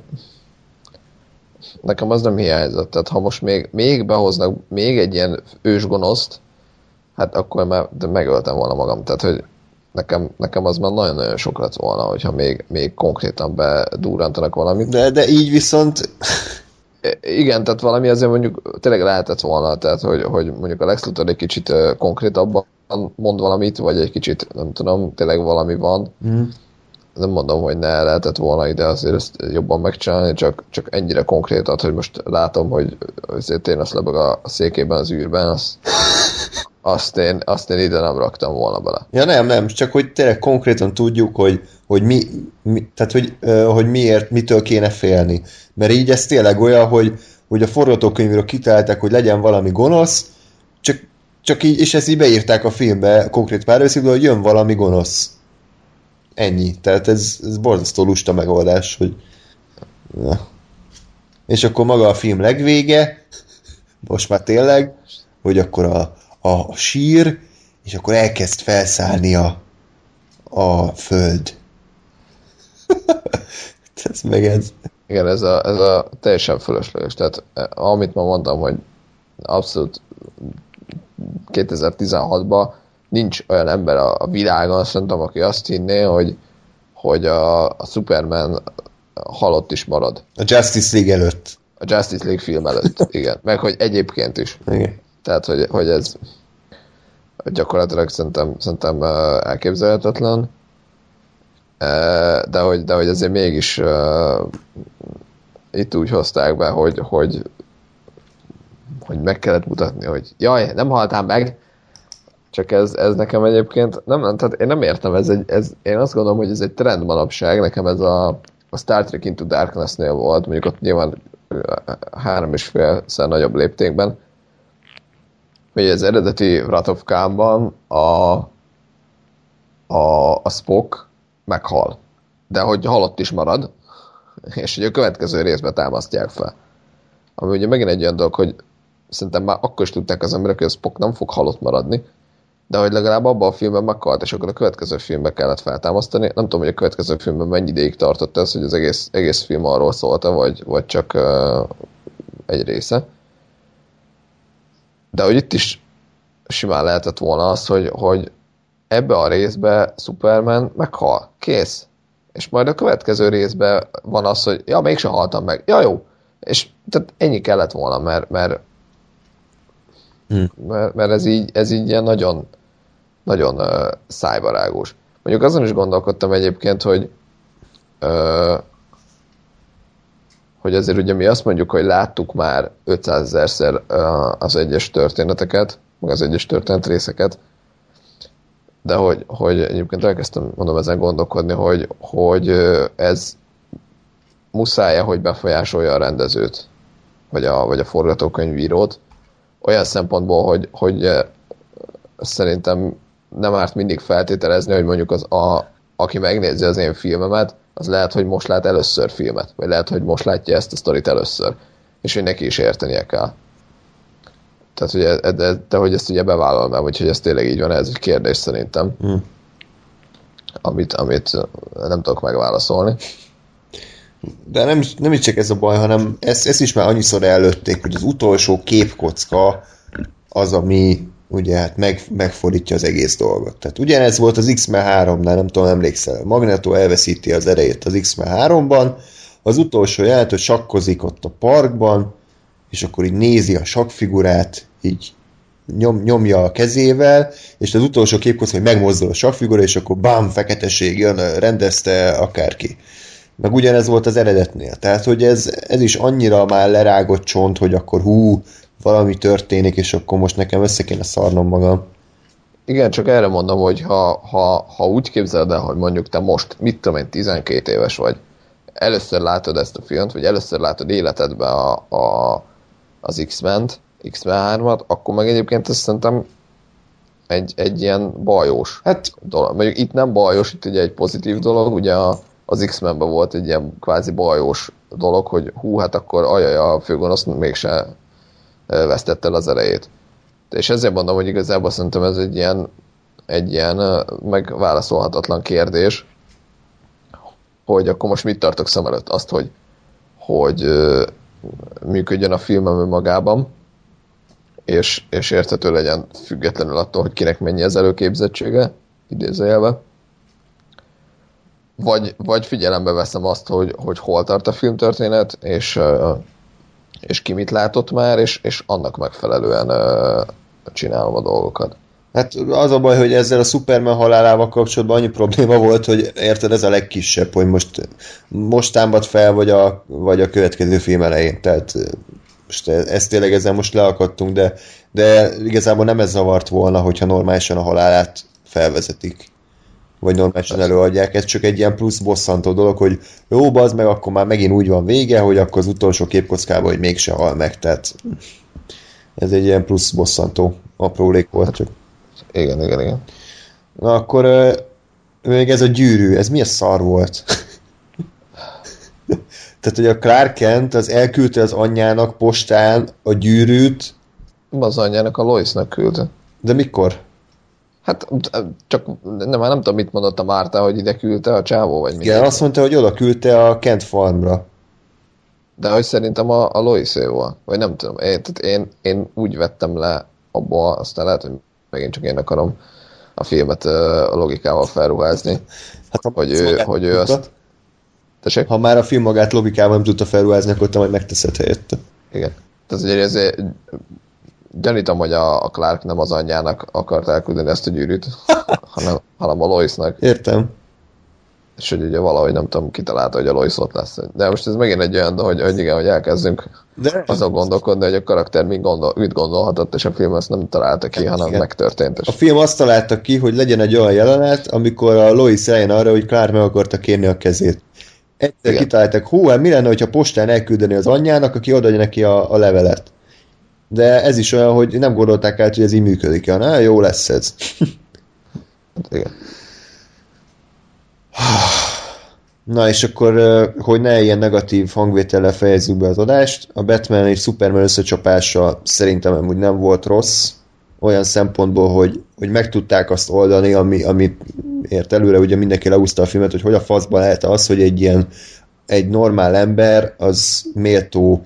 nekem az nem hiányzott. Tehát ha most még, még behoznak még egy ilyen ősgonoszt, hát akkor már de megöltem volna magam. Tehát, hogy nekem, nekem az már nagyon-nagyon sok lett volna, hogyha még, még konkrétan bedúrantanak valamit. de, de így viszont Igen, tehát valami azért mondjuk tényleg lehetett volna, tehát hogy, hogy mondjuk a Lex Luthor egy kicsit konkrétabban mond valamit, vagy egy kicsit, nem tudom, tényleg valami van. mm. Nem mondom, hogy ne lehetett volna ide azért ezt jobban megcsinálni, csak, csak ennyire konkrétat, hogy most látom, hogy azért én azt lebeg a székében az űrben, azt, azt, én, azt én ide nem raktam volna bele. Ja nem, nem, csak hogy tényleg konkrétan tudjuk, hogy, hogy mi, mi tehát hogy, hogy miért, mitől kéne félni. Mert így ez tényleg olyan, hogy, hogy a forgatókönyvről kitalálták, hogy legyen valami gonosz, csak, csak így, és ezt így beírták a filmbe konkrét párbeszédből, hogy jön valami gonosz. Ennyi. Tehát ez, ez borzasztó lusta megoldás, hogy ja. és akkor maga a film legvége, most már tényleg, hogy akkor a, a sír, és akkor elkezd felszállni a, a föld. ez meg ez. Igen, ez a, ez a teljesen fölösleges. Tehát eh, amit ma mondtam, hogy abszolút 2016-ban nincs olyan ember a, a világon, szerintem, aki azt hinné, hogy, hogy a, a Superman halott is marad. A Justice League előtt. A Justice League film előtt, igen. Meg hogy egyébként is. Igen. Tehát, hogy, hogy ez gyakorlatilag szerintem, szerintem elképzelhetetlen. De hogy, de hogy azért mégis itt úgy hozták be, hogy, hogy, hogy meg kellett mutatni, hogy jaj, nem haltál meg, csak ez, ez nekem egyébként, nem, nem, tehát én nem értem, ez egy, ez, én azt gondolom, hogy ez egy trend manapság, nekem ez a, a Star Trek Into Darkness-nél volt, mondjuk ott nyilván három és félszer nagyobb léptékben, hogy az eredeti Khan-ban a, a, a Spock meghal. De hogy halott is marad, és hogy a következő részben támasztják fel. Ami ugye megint egy olyan dolog, hogy szerintem már akkor is tudták az emberek, hogy a Spock nem fog halott maradni, de hogy legalább abban a filmben meghalt, és akkor a következő filmbe kellett feltámasztani. Nem tudom, hogy a következő filmben mennyi ideig tartott ez, hogy az egész, egész film arról szólt vagy, vagy csak uh, egy része. De hogy itt is simán lehetett volna az, hogy, hogy ebbe a részbe Superman meghal. Kész. És majd a következő részben van az, hogy ja, mégsem haltam meg. Ja, jó. És tehát ennyi kellett volna, mert, mert, Hm. mert, mert ez, így, ez így ilyen nagyon, nagyon uh, szájbarágos. Mondjuk azon is gondolkodtam egyébként, hogy uh, hogy azért ugye mi azt mondjuk, hogy láttuk már 500 ezerszer az egyes történeteket, meg az egyes történet részeket, de hogy, hogy egyébként elkezdtem, mondom, ezen gondolkodni, hogy, hogy ez muszáj hogy befolyásolja a rendezőt, vagy a, vagy a forgatókönyvírót, olyan szempontból, hogy, hogy szerintem nem árt mindig feltételezni, hogy mondjuk az a, aki megnézi az én filmemet, az lehet, hogy most lát először filmet, vagy lehet, hogy most látja ezt a sztorit először, és hogy neki is értenie kell. Tehát, hogy de, de, de hogy ezt ugye bevállalom el, vagy hogy ez tényleg így van, ez egy kérdés szerintem, Hm. amit, amit nem tudok megválaszolni. De nem, nem is csak ez a baj, hanem ezt, ezt is már annyiszor előtték, hogy az utolsó képkocka az, ami ugye hát meg, megfordítja az egész dolgot. Tehát ugyanez volt az X-Men 3-nál, nem tudom, emlékszel. Magneto elveszíti az erejét az X-Men 3-ban, az utolsó jelent, hogy sakkozik ott a parkban, és akkor így nézi a sakkfigurát, így nyom, nyomja a kezével, és az utolsó képkocka, hogy megmozdul a sakkfigura, és akkor bám, feketeség jön, rendezte akárki. Meg ugyanez volt az eredetnél. Tehát, hogy ez, ez is annyira már lerágott csont, hogy akkor hú, valami történik, és akkor most nekem össze kéne szarnom magam. Igen, csak erre mondom, hogy ha, ha, ha úgy képzeled el, hogy mondjuk te most, mit tudom én, 12 éves vagy, először látod ezt a filmet, vagy először látod életedben a, a, az X-ment, X-Men 3-at, akkor meg egyébként ezt szerintem egy, egy ilyen bajós Hát dolog. Mondjuk itt nem bajos, itt ugye egy pozitív dolog, ugye a, az X-Menben volt egy ilyen kvázi bajós dolog, hogy hú, hát akkor ajaj, a főgonosz mégse ö, vesztette el az erejét. És ezért mondom, hogy igazából szerintem ez egy ilyen, egy ilyen megválaszolhatatlan kérdés, hogy akkor most mit tartok szem előtt? Azt, hogy, hogy működjön a film magában, és, és érthető legyen függetlenül attól, hogy kinek mennyi az előképzettsége, idézőjelve. Vagy, vagy figyelembe veszem azt, hogy, hogy hol tart a filmtörténet, és, és ki mit látott már, és, és annak megfelelően csinálom a dolgokat. Hát az a baj, hogy ezzel a Superman halálával kapcsolatban annyi probléma volt, hogy érted, ez a legkisebb, hogy most, most támad fel, vagy a, vagy a következő film elején. Tehát most ezt tényleg ezzel most leakadtunk, de, de igazából nem ez zavart volna, hogyha normálisan a halálát felvezetik. Vagy normálisan előadják. Ez csak egy ilyen plusz bosszantó dolog, hogy jó, az meg akkor már megint úgy van vége, hogy akkor az utolsó képkockában, hogy mégse hal meg. Tehát ez egy ilyen plusz bosszantó aprólék volt csak. Igen, igen, igen. Na akkor még ez a gyűrű, ez milyen szar volt? Tehát, hogy a Clark Kent az elküldte az anyjának postán a gyűrűt, Az anyjának a Loisnak küldte. de mikor? Hát csak nem, nem tudom, mit mondott a Márta, hogy ide küldte a csávó, vagy mi. Igen, azt mondta, hogy oda küldte a Kent farmra. De hogy szerintem a, a Loisé volt. Vagy nem tudom. Én, tehát én, én úgy vettem le abból, aztán lehet, hogy megint csak én akarom a filmet a logikával felruházni. Hát, Hogy ő- hogy ő azt- Tessék? Ha már a film magát logikával nem tudta felruházni, akkor te majd megteszed helyette. Igen. Tehát ugye ezért gyanítom, hogy a, a Clark nem az anyjának akart elküldeni ezt a gyűrűt, hanem, hanem a Loisnak. Értem. És hogy ugye valahogy nem tudom, kitalálta, hogy a Lois ott lesz. De most ez megint egy olyan, hogy, hogy igen, hogy elkezdünk De azon gondolkodni, hogy a karakter mit, gondol, mit gondolhatott, és a film ezt nem találta ki, hanem Igen. megtörtént. És a film azt találta ki, hogy legyen egy olyan jelenet, amikor a Lois eljön arra, hogy Clark meg akarta kérni a kezét. Egyszer Igen. kitalálták, hú, hát mi lenne, hogyha postán elküldeni az anyjának, aki odaadja neki a, a levelet. De ez is olyan, hogy nem gondolták át, hogy ez így működik. Ja, jó lesz ez. igen. Na és akkor, hogy ne ilyen negatív hangvétellel fejezzük be az adást, a Batman és Superman összecsapása szerintem amúgy nem volt rossz, olyan szempontból, hogy, hogy meg tudták azt oldani, ami, ami ért előre, ugye mindenki leúzta a filmet, hogy hogy a faszban lehet az, hogy egy ilyen egy normál ember az méltó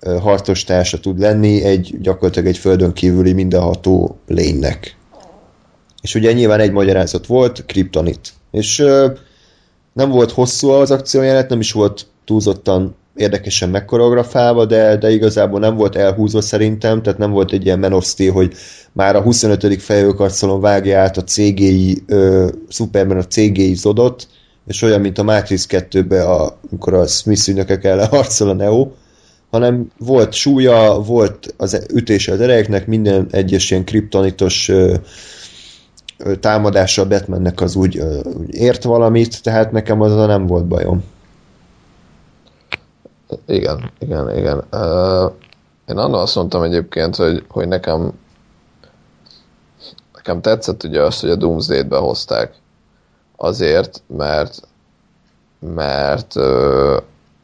ö, harcostársa tud lenni egy gyakorlatilag egy földön kívüli mindenható lénynek. És ugye nyilván egy magyarázat volt, kriptonit. És ö, nem volt hosszú az akciójelenet, nem is volt túlzottan érdekesen megkoreografálva, de, de igazából nem volt elhúzva szerintem, tehát nem volt egy ilyen Man of hogy már a 25. fejőkarcolon vágja át a CGI, ö, Superman a CGI zodot, és olyan, mint a Matrix 2-ben, a, amikor a Smith ügynökek ellen harcol a Neo, hanem volt súlya, volt az ütése az erejeknek, minden egyes ilyen kriptonitos támadása a Batmannek az úgy, úgy ért valamit, tehát nekem azzal nem volt bajom. Igen, igen, igen. Uh, én annól azt mondtam egyébként, hogy, hogy nekem nekem tetszett ugye az, hogy a Doomsday-t behozták. Azért, mert mert uh,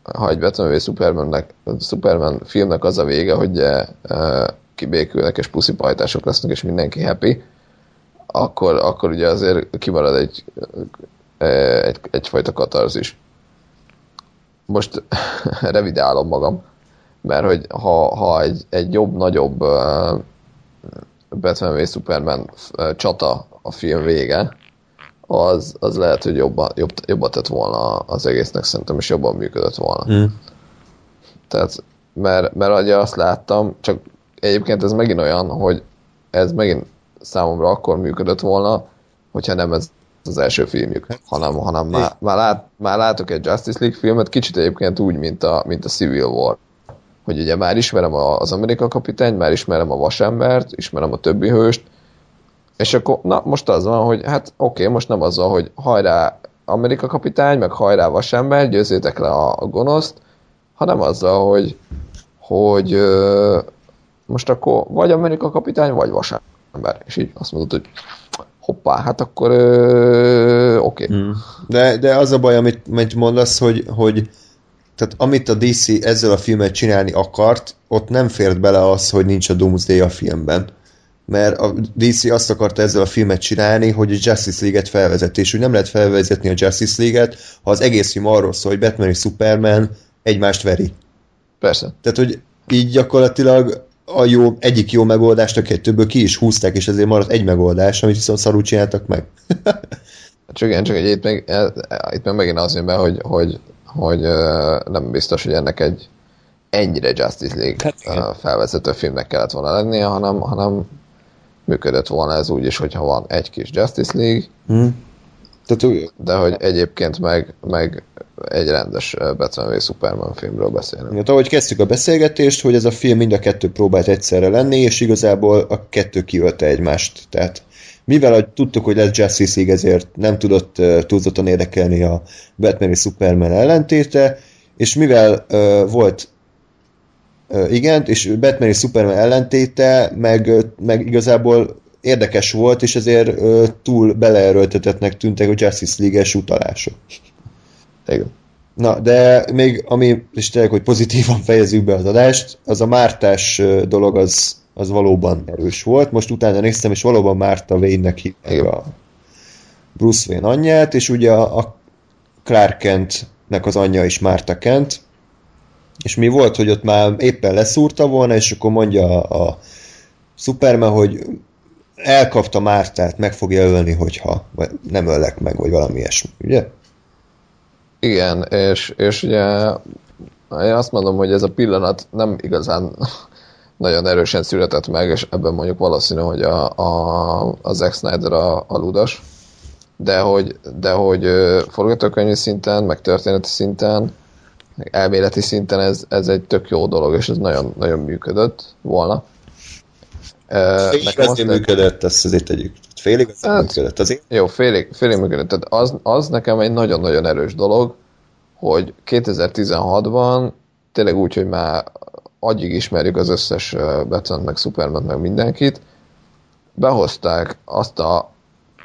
ha egy Batman v Supermannek, Superman filmnek az a vége, hogy uh, kibékülnek és puszipajtások lesznek és mindenki happy, akkor, akkor ugye azért kimarad egy, egy, egyfajta katarzis. Most revidálom magam, mert hogy ha, ha egy, egy jobb, nagyobb uh, Batman v Superman uh, csata a film vége, az, az lehet, hogy jobban, jobb, jobban tett volna az egésznek szerintem, és jobban működött volna. Mm. Tehát, mert, mert ugye azt láttam, csak egyébként ez megint olyan, hogy ez megint számomra akkor működött volna, hogyha nem ez az első filmjük, hanem, hanem már, már, lát, már látok egy Justice League filmet, kicsit egyébként úgy, mint a, mint a Civil War. Hogy ugye már ismerem az Amerika kapitányt, már ismerem a vasembert, ismerem a többi hőst, és akkor, na, most az van, hogy hát oké, most nem az van, hogy hajrá Amerika kapitány, meg hajrá vasember, győzzétek le a, a gonoszt, hanem azzal, hogy, hogy ö, most akkor vagy Amerika kapitány, vagy vasember. És így azt mondod, hogy hoppá, hát akkor ö, oké. Okay. Hmm. De, de az a baj, amit, amit mondasz, hogy, hogy tehát amit a DC ezzel a filmet csinálni akart, ott nem fért bele az, hogy nincs a Doomsday a filmben. Mert a DC azt akarta ezzel a filmet csinálni, hogy a Justice League-et felvezeti, és úgy nem lehet felvezetni a Justice League-et, ha az egész film arról szól, hogy Batman és Superman egymást veri. Persze. Tehát, hogy így gyakorlatilag a jó, egyik jó megoldást a kettőből ki is húzták, és ezért maradt egy megoldás, amit viszont szarul csináltak meg. csak igen, csak egy, itt, meg, itt meg megint az jön be, hogy, hogy, hogy nem biztos, hogy ennek egy ennyire Justice League hát, felvezető filmnek kellett volna lennie, hanem, hanem működött volna ez úgy is, hogyha van egy kis Justice League, hmm. Tehát, de hogy egyébként meg, meg egy rendes Batman v Superman filmről beszélünk. Hát, ahogy kezdtük a beszélgetést, hogy ez a film mind a kettő próbált egyszerre lenni, és igazából a kettő kiölte egymást. Tehát mivel hogy tudtuk, hogy lesz Justice League, ezért nem tudott uh, túlzottan érdekelni a Batman és Superman ellentéte, és mivel uh, volt igen, és Batman és Superman ellentéte, meg, meg igazából érdekes volt, és ezért túl beleerőltetetnek tűntek a Justice League-es utalások. Igen. Na, de még ami, és tényleg, hogy pozitívan fejezzük be az adást, az a mártás dolog az, az valóban erős volt. Most utána néztem, és valóban Márta Wayne-nek hívják a Bruce Wayne anyját, és ugye a, a Clark Kent-nek az anyja is Márta Kent, és mi volt, hogy ott már éppen leszúrta volna, és akkor mondja a, a Superman, hogy elkapta Mártát, meg fogja ölni, hogyha vagy nem öllek meg, vagy valami ilyesmi, ugye? Igen, és, és ugye én azt mondom, hogy ez a pillanat nem igazán nagyon erősen született meg, és ebben mondjuk valószínű, hogy a, a, a Zack Snyder a, a ludas, de hogy, de hogy forgatókönyvi szinten, meg történeti szinten, elméleti szinten ez, ez egy tök jó dolog, és ez nagyon, nagyon működött volna. Félig Nekem azért működött, ezt azért tegyük. Félig azért hát, működött azért. Jó, félig, félig működött. Tehát az, az nekem egy nagyon-nagyon erős dolog, hogy 2016-ban tényleg úgy, hogy már agyig ismerjük az összes Batman, meg Superman, meg mindenkit, behozták azt a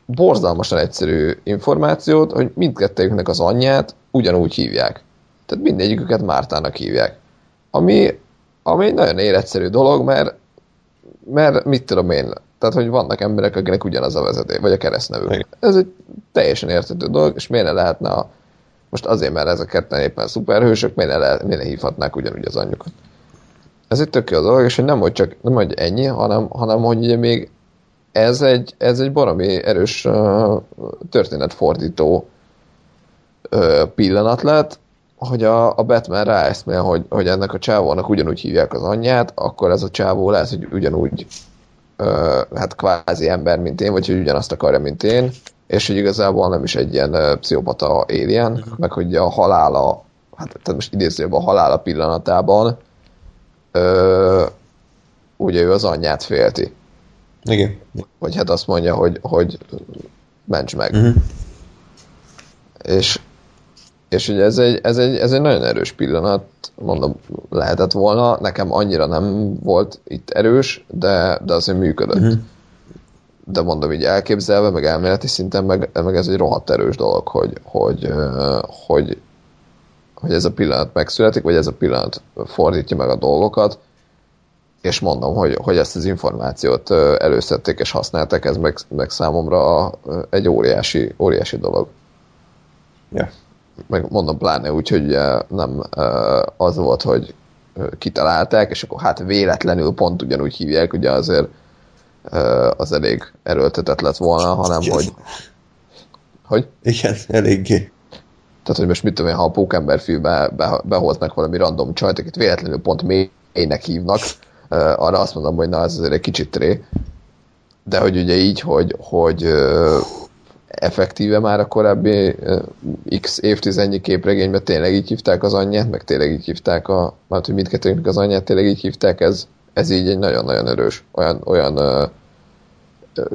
borzalmasan egyszerű információt, hogy mindkettőjüknek az anyját ugyanúgy hívják. Tehát mindegyiküket Mártának hívják. Ami, ami egy nagyon életszerű dolog, mert mert mit tudom én, tehát hogy vannak emberek, akinek ugyanaz a vezeték, vagy a keresztnevük. Ez egy teljesen értető dolog, és miért ne lehetne a, most azért, mert ezek ketten éppen szuperhősök, miért ne, le, miért ne hívhatnák ugyanúgy az anyjukat. Ez egy tök jó dolog, és hogy nem, hogy csak nem, hogy ennyi, hanem, hanem hogy ugye még ez egy, ez egy baromi erős uh, történetfordító uh, pillanat lett, hogy a, a Batman ráeszmél, hogy, hogy ennek a csávónak ugyanúgy hívják az anyját, akkor ez a csávó lehet, hogy ugyanúgy ö, hát kvázi ember, mint én, vagy hogy ugyanazt akarja, mint én, és hogy igazából nem is egy ilyen ö, pszichopata alien, uh-huh. meg hogy a halála, hát tehát most idézőjében a halála pillanatában ö, ugye ő az anyját félti. Igen. Vagy hát azt mondja, hogy, hogy ments meg. Uh-huh. És és ugye ez egy, ez, egy, ez egy nagyon erős pillanat, mondom, lehetett volna, nekem annyira nem volt itt erős, de, de azért működött. Uh-huh. De mondom, így elképzelve, meg elméleti szinten, meg, meg ez egy rohadt erős dolog, hogy, hogy, hogy, hogy ez a pillanat megszületik, vagy ez a pillanat fordítja meg a dolgokat, és mondom, hogy, hogy ezt az információt előszedték és használták, ez meg, meg számomra egy óriási, óriási dolog. Yeah meg mondom pláne úgy, hogy nem az volt, hogy kitalálták, és akkor hát véletlenül pont ugyanúgy hívják, ugye azért az elég erőltetett lett volna, hanem hogy... Hogy? Igen, eléggé. Tehát, hogy most mit tudom én, ha a Pókember filmbe be, behoznak valami random csajt, akit véletlenül pont mélynek hívnak, arra azt mondom, hogy na, ez azért egy kicsit tré. De hogy ugye így, hogy, hogy effektíve már a korábbi x évtizednyi képregényben tényleg így hívták az anyját, meg tényleg így hívták a, mert hogy mindkettőnknek az anyját tényleg így hívták, ez, ez így egy nagyon-nagyon erős, olyan, olyan ö,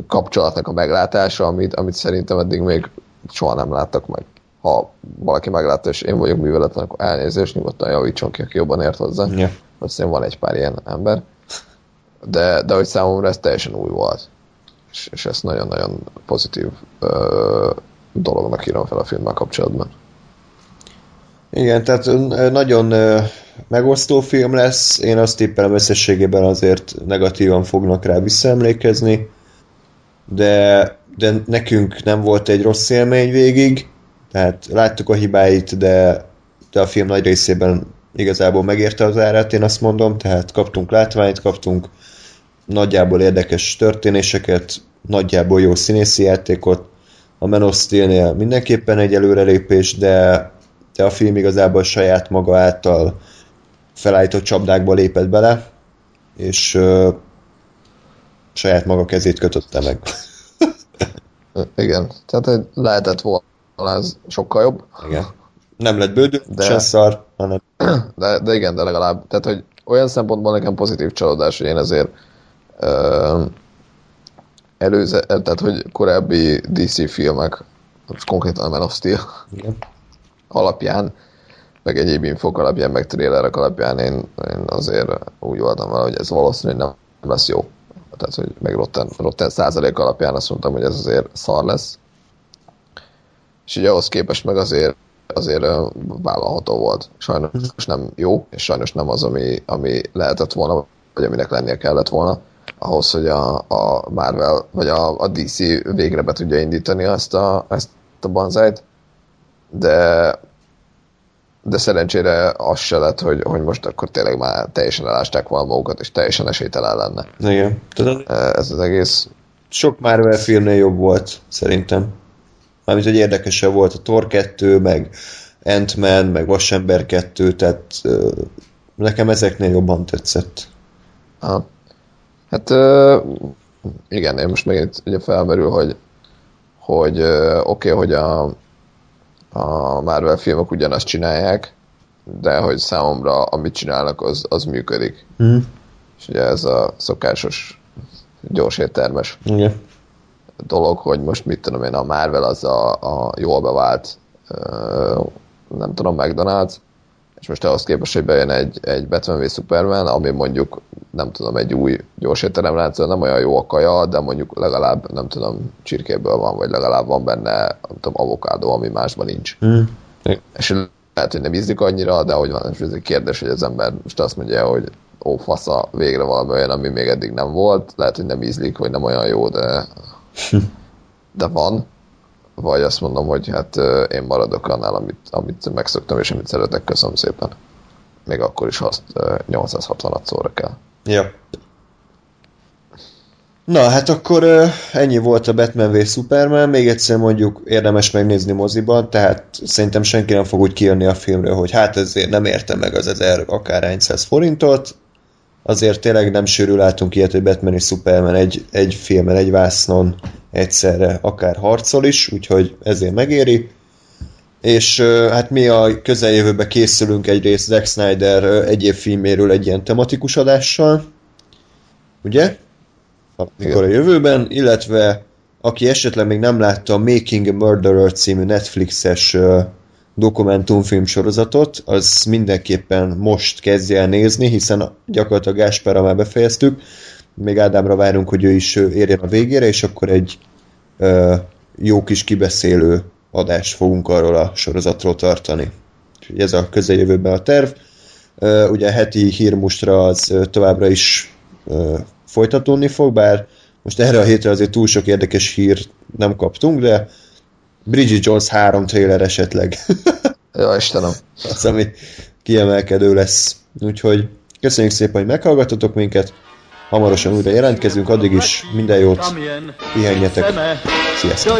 kapcsolatnak a meglátása, amit, amit szerintem eddig még soha nem láttak meg. Ha valaki meglátta, és én vagyok műveletlen, akkor elnézést, nyugodtan javítson ki, aki jobban ért hozzá. Yeah. Azt van egy pár ilyen ember. de, de hogy számomra ez teljesen új volt. És, és ezt nagyon-nagyon pozitív ö, dolognak írom fel a filmmel kapcsolatban. Igen, tehát nagyon megosztó film lesz, én azt tippelem összességében azért negatívan fognak rá visszaemlékezni, de, de nekünk nem volt egy rossz élmény végig, tehát láttuk a hibáit, de, de a film nagy részében igazából megérte az árát, én azt mondom, tehát kaptunk látványt, kaptunk nagyjából érdekes történéseket, nagyjából jó színészi játékot, a Man of Steel-nél mindenképpen egy előrelépés, de, de a film igazából saját maga által felállított csapdákba lépett bele, és uh, saját maga kezét kötötte meg. Igen, tehát lehetett volna ez sokkal jobb. Igen. Nem lett bődő, de... se szar, hanem... De, de igen, de legalább, tehát hogy olyan szempontból nekem pozitív csalódás, hogy én ezért előze, tehát hogy korábbi DC filmek, konkrétan a Man of Steel igen. alapján, meg egyéb infok alapján, meg trélerek alapján én, én azért úgy voltam vele, hogy ez valószínűleg nem lesz jó. Tehát, hogy meg Rotten, Rotten százalék alapján azt mondtam, hogy ez azért szar lesz. És ugye ahhoz képest meg azért azért vállalható volt. Sajnos nem jó, és sajnos nem az, ami, ami lehetett volna, vagy aminek lennie kellett volna ahhoz, hogy a, a Marvel, vagy a, a DC végre be tudja indítani ezt a, ezt a banzájt. De de szerencsére az se lett, hogy, hogy most akkor tényleg már teljesen elásták volna magukat, és teljesen esélytelen lenne. Igen. Tudod? Ez az egész. Sok Marvel filmnél jobb volt, szerintem. Mármint, hogy érdekesebb volt a Thor 2, meg Ant-Man, meg Vasember 2, tehát nekem ezeknél jobban tetszett. Aha. Hát igen, én most megint ugye felmerül, hogy hogy oké, okay, hogy a, a Marvel filmek ugyanazt csinálják, de hogy számomra amit csinálnak, az, az működik. Mm. És ugye ez a szokásos gyors éttermes Igen. dolog, hogy most mit tudom én, a Marvel az a, a jól bevált nem tudom, McDonald's, és most ahhoz képest, hogy bejön egy, egy Batman v Superman, ami mondjuk, nem tudom, egy új gyors étteremlánc, nem olyan jó a kaja, de mondjuk legalább, nem tudom, csirkéből van, vagy legalább van benne, nem tudom, avokádó, ami másban nincs. Mm. És lehet, hogy nem ízlik annyira, de hogy van, és ez egy kérdés, hogy az ember most azt mondja, hogy ó, fasza, végre valami olyan, ami még eddig nem volt, lehet, hogy nem ízlik, vagy nem olyan jó, de de van, vagy azt mondom, hogy hát én maradok annál, amit, amit megszoktam, és amit szeretek, köszönöm szépen. Még akkor is, azt 860 szóra kell. Ja. Na, hát akkor ennyi volt a Batman v Superman, még egyszer mondjuk érdemes megnézni moziban, tehát szerintem senki nem fog úgy kijönni a filmről, hogy hát ezért nem érte meg az ezer akár 100 forintot, azért tényleg nem sűrű látunk ilyet, hogy Batman és Superman egy, egy filmen, egy vásznon egyszerre akár harcol is, úgyhogy ezért megéri. És hát mi a közeljövőben készülünk egyrészt Zack Snyder egyéb filméről egy ilyen tematikus adással, ugye? Akkor a jövőben, illetve aki esetleg még nem látta a Making a Murderer című Netflixes dokumentumfilm sorozatot, az mindenképpen most kezdje el nézni, hiszen gyakorlatilag Gáspára már befejeztük, még Ádámra várunk, hogy ő is érjen a végére, és akkor egy ö, jó kis kibeszélő adást fogunk arról a sorozatról tartani. Úgyhogy ez a közeljövőben a terv. Ö, ugye a heti hírmustra az továbbra is ö, folytatódni fog, bár most erre a hétre azért túl sok érdekes hír nem kaptunk, de Bridget Jones 3 trailer esetleg. ja, Istenem. Az, ami kiemelkedő lesz. Úgyhogy köszönjük szépen, hogy meghallgatotok minket. Hamarosan újra jelentkezünk, addig is minden jót, pihenjetek. Sziasztok!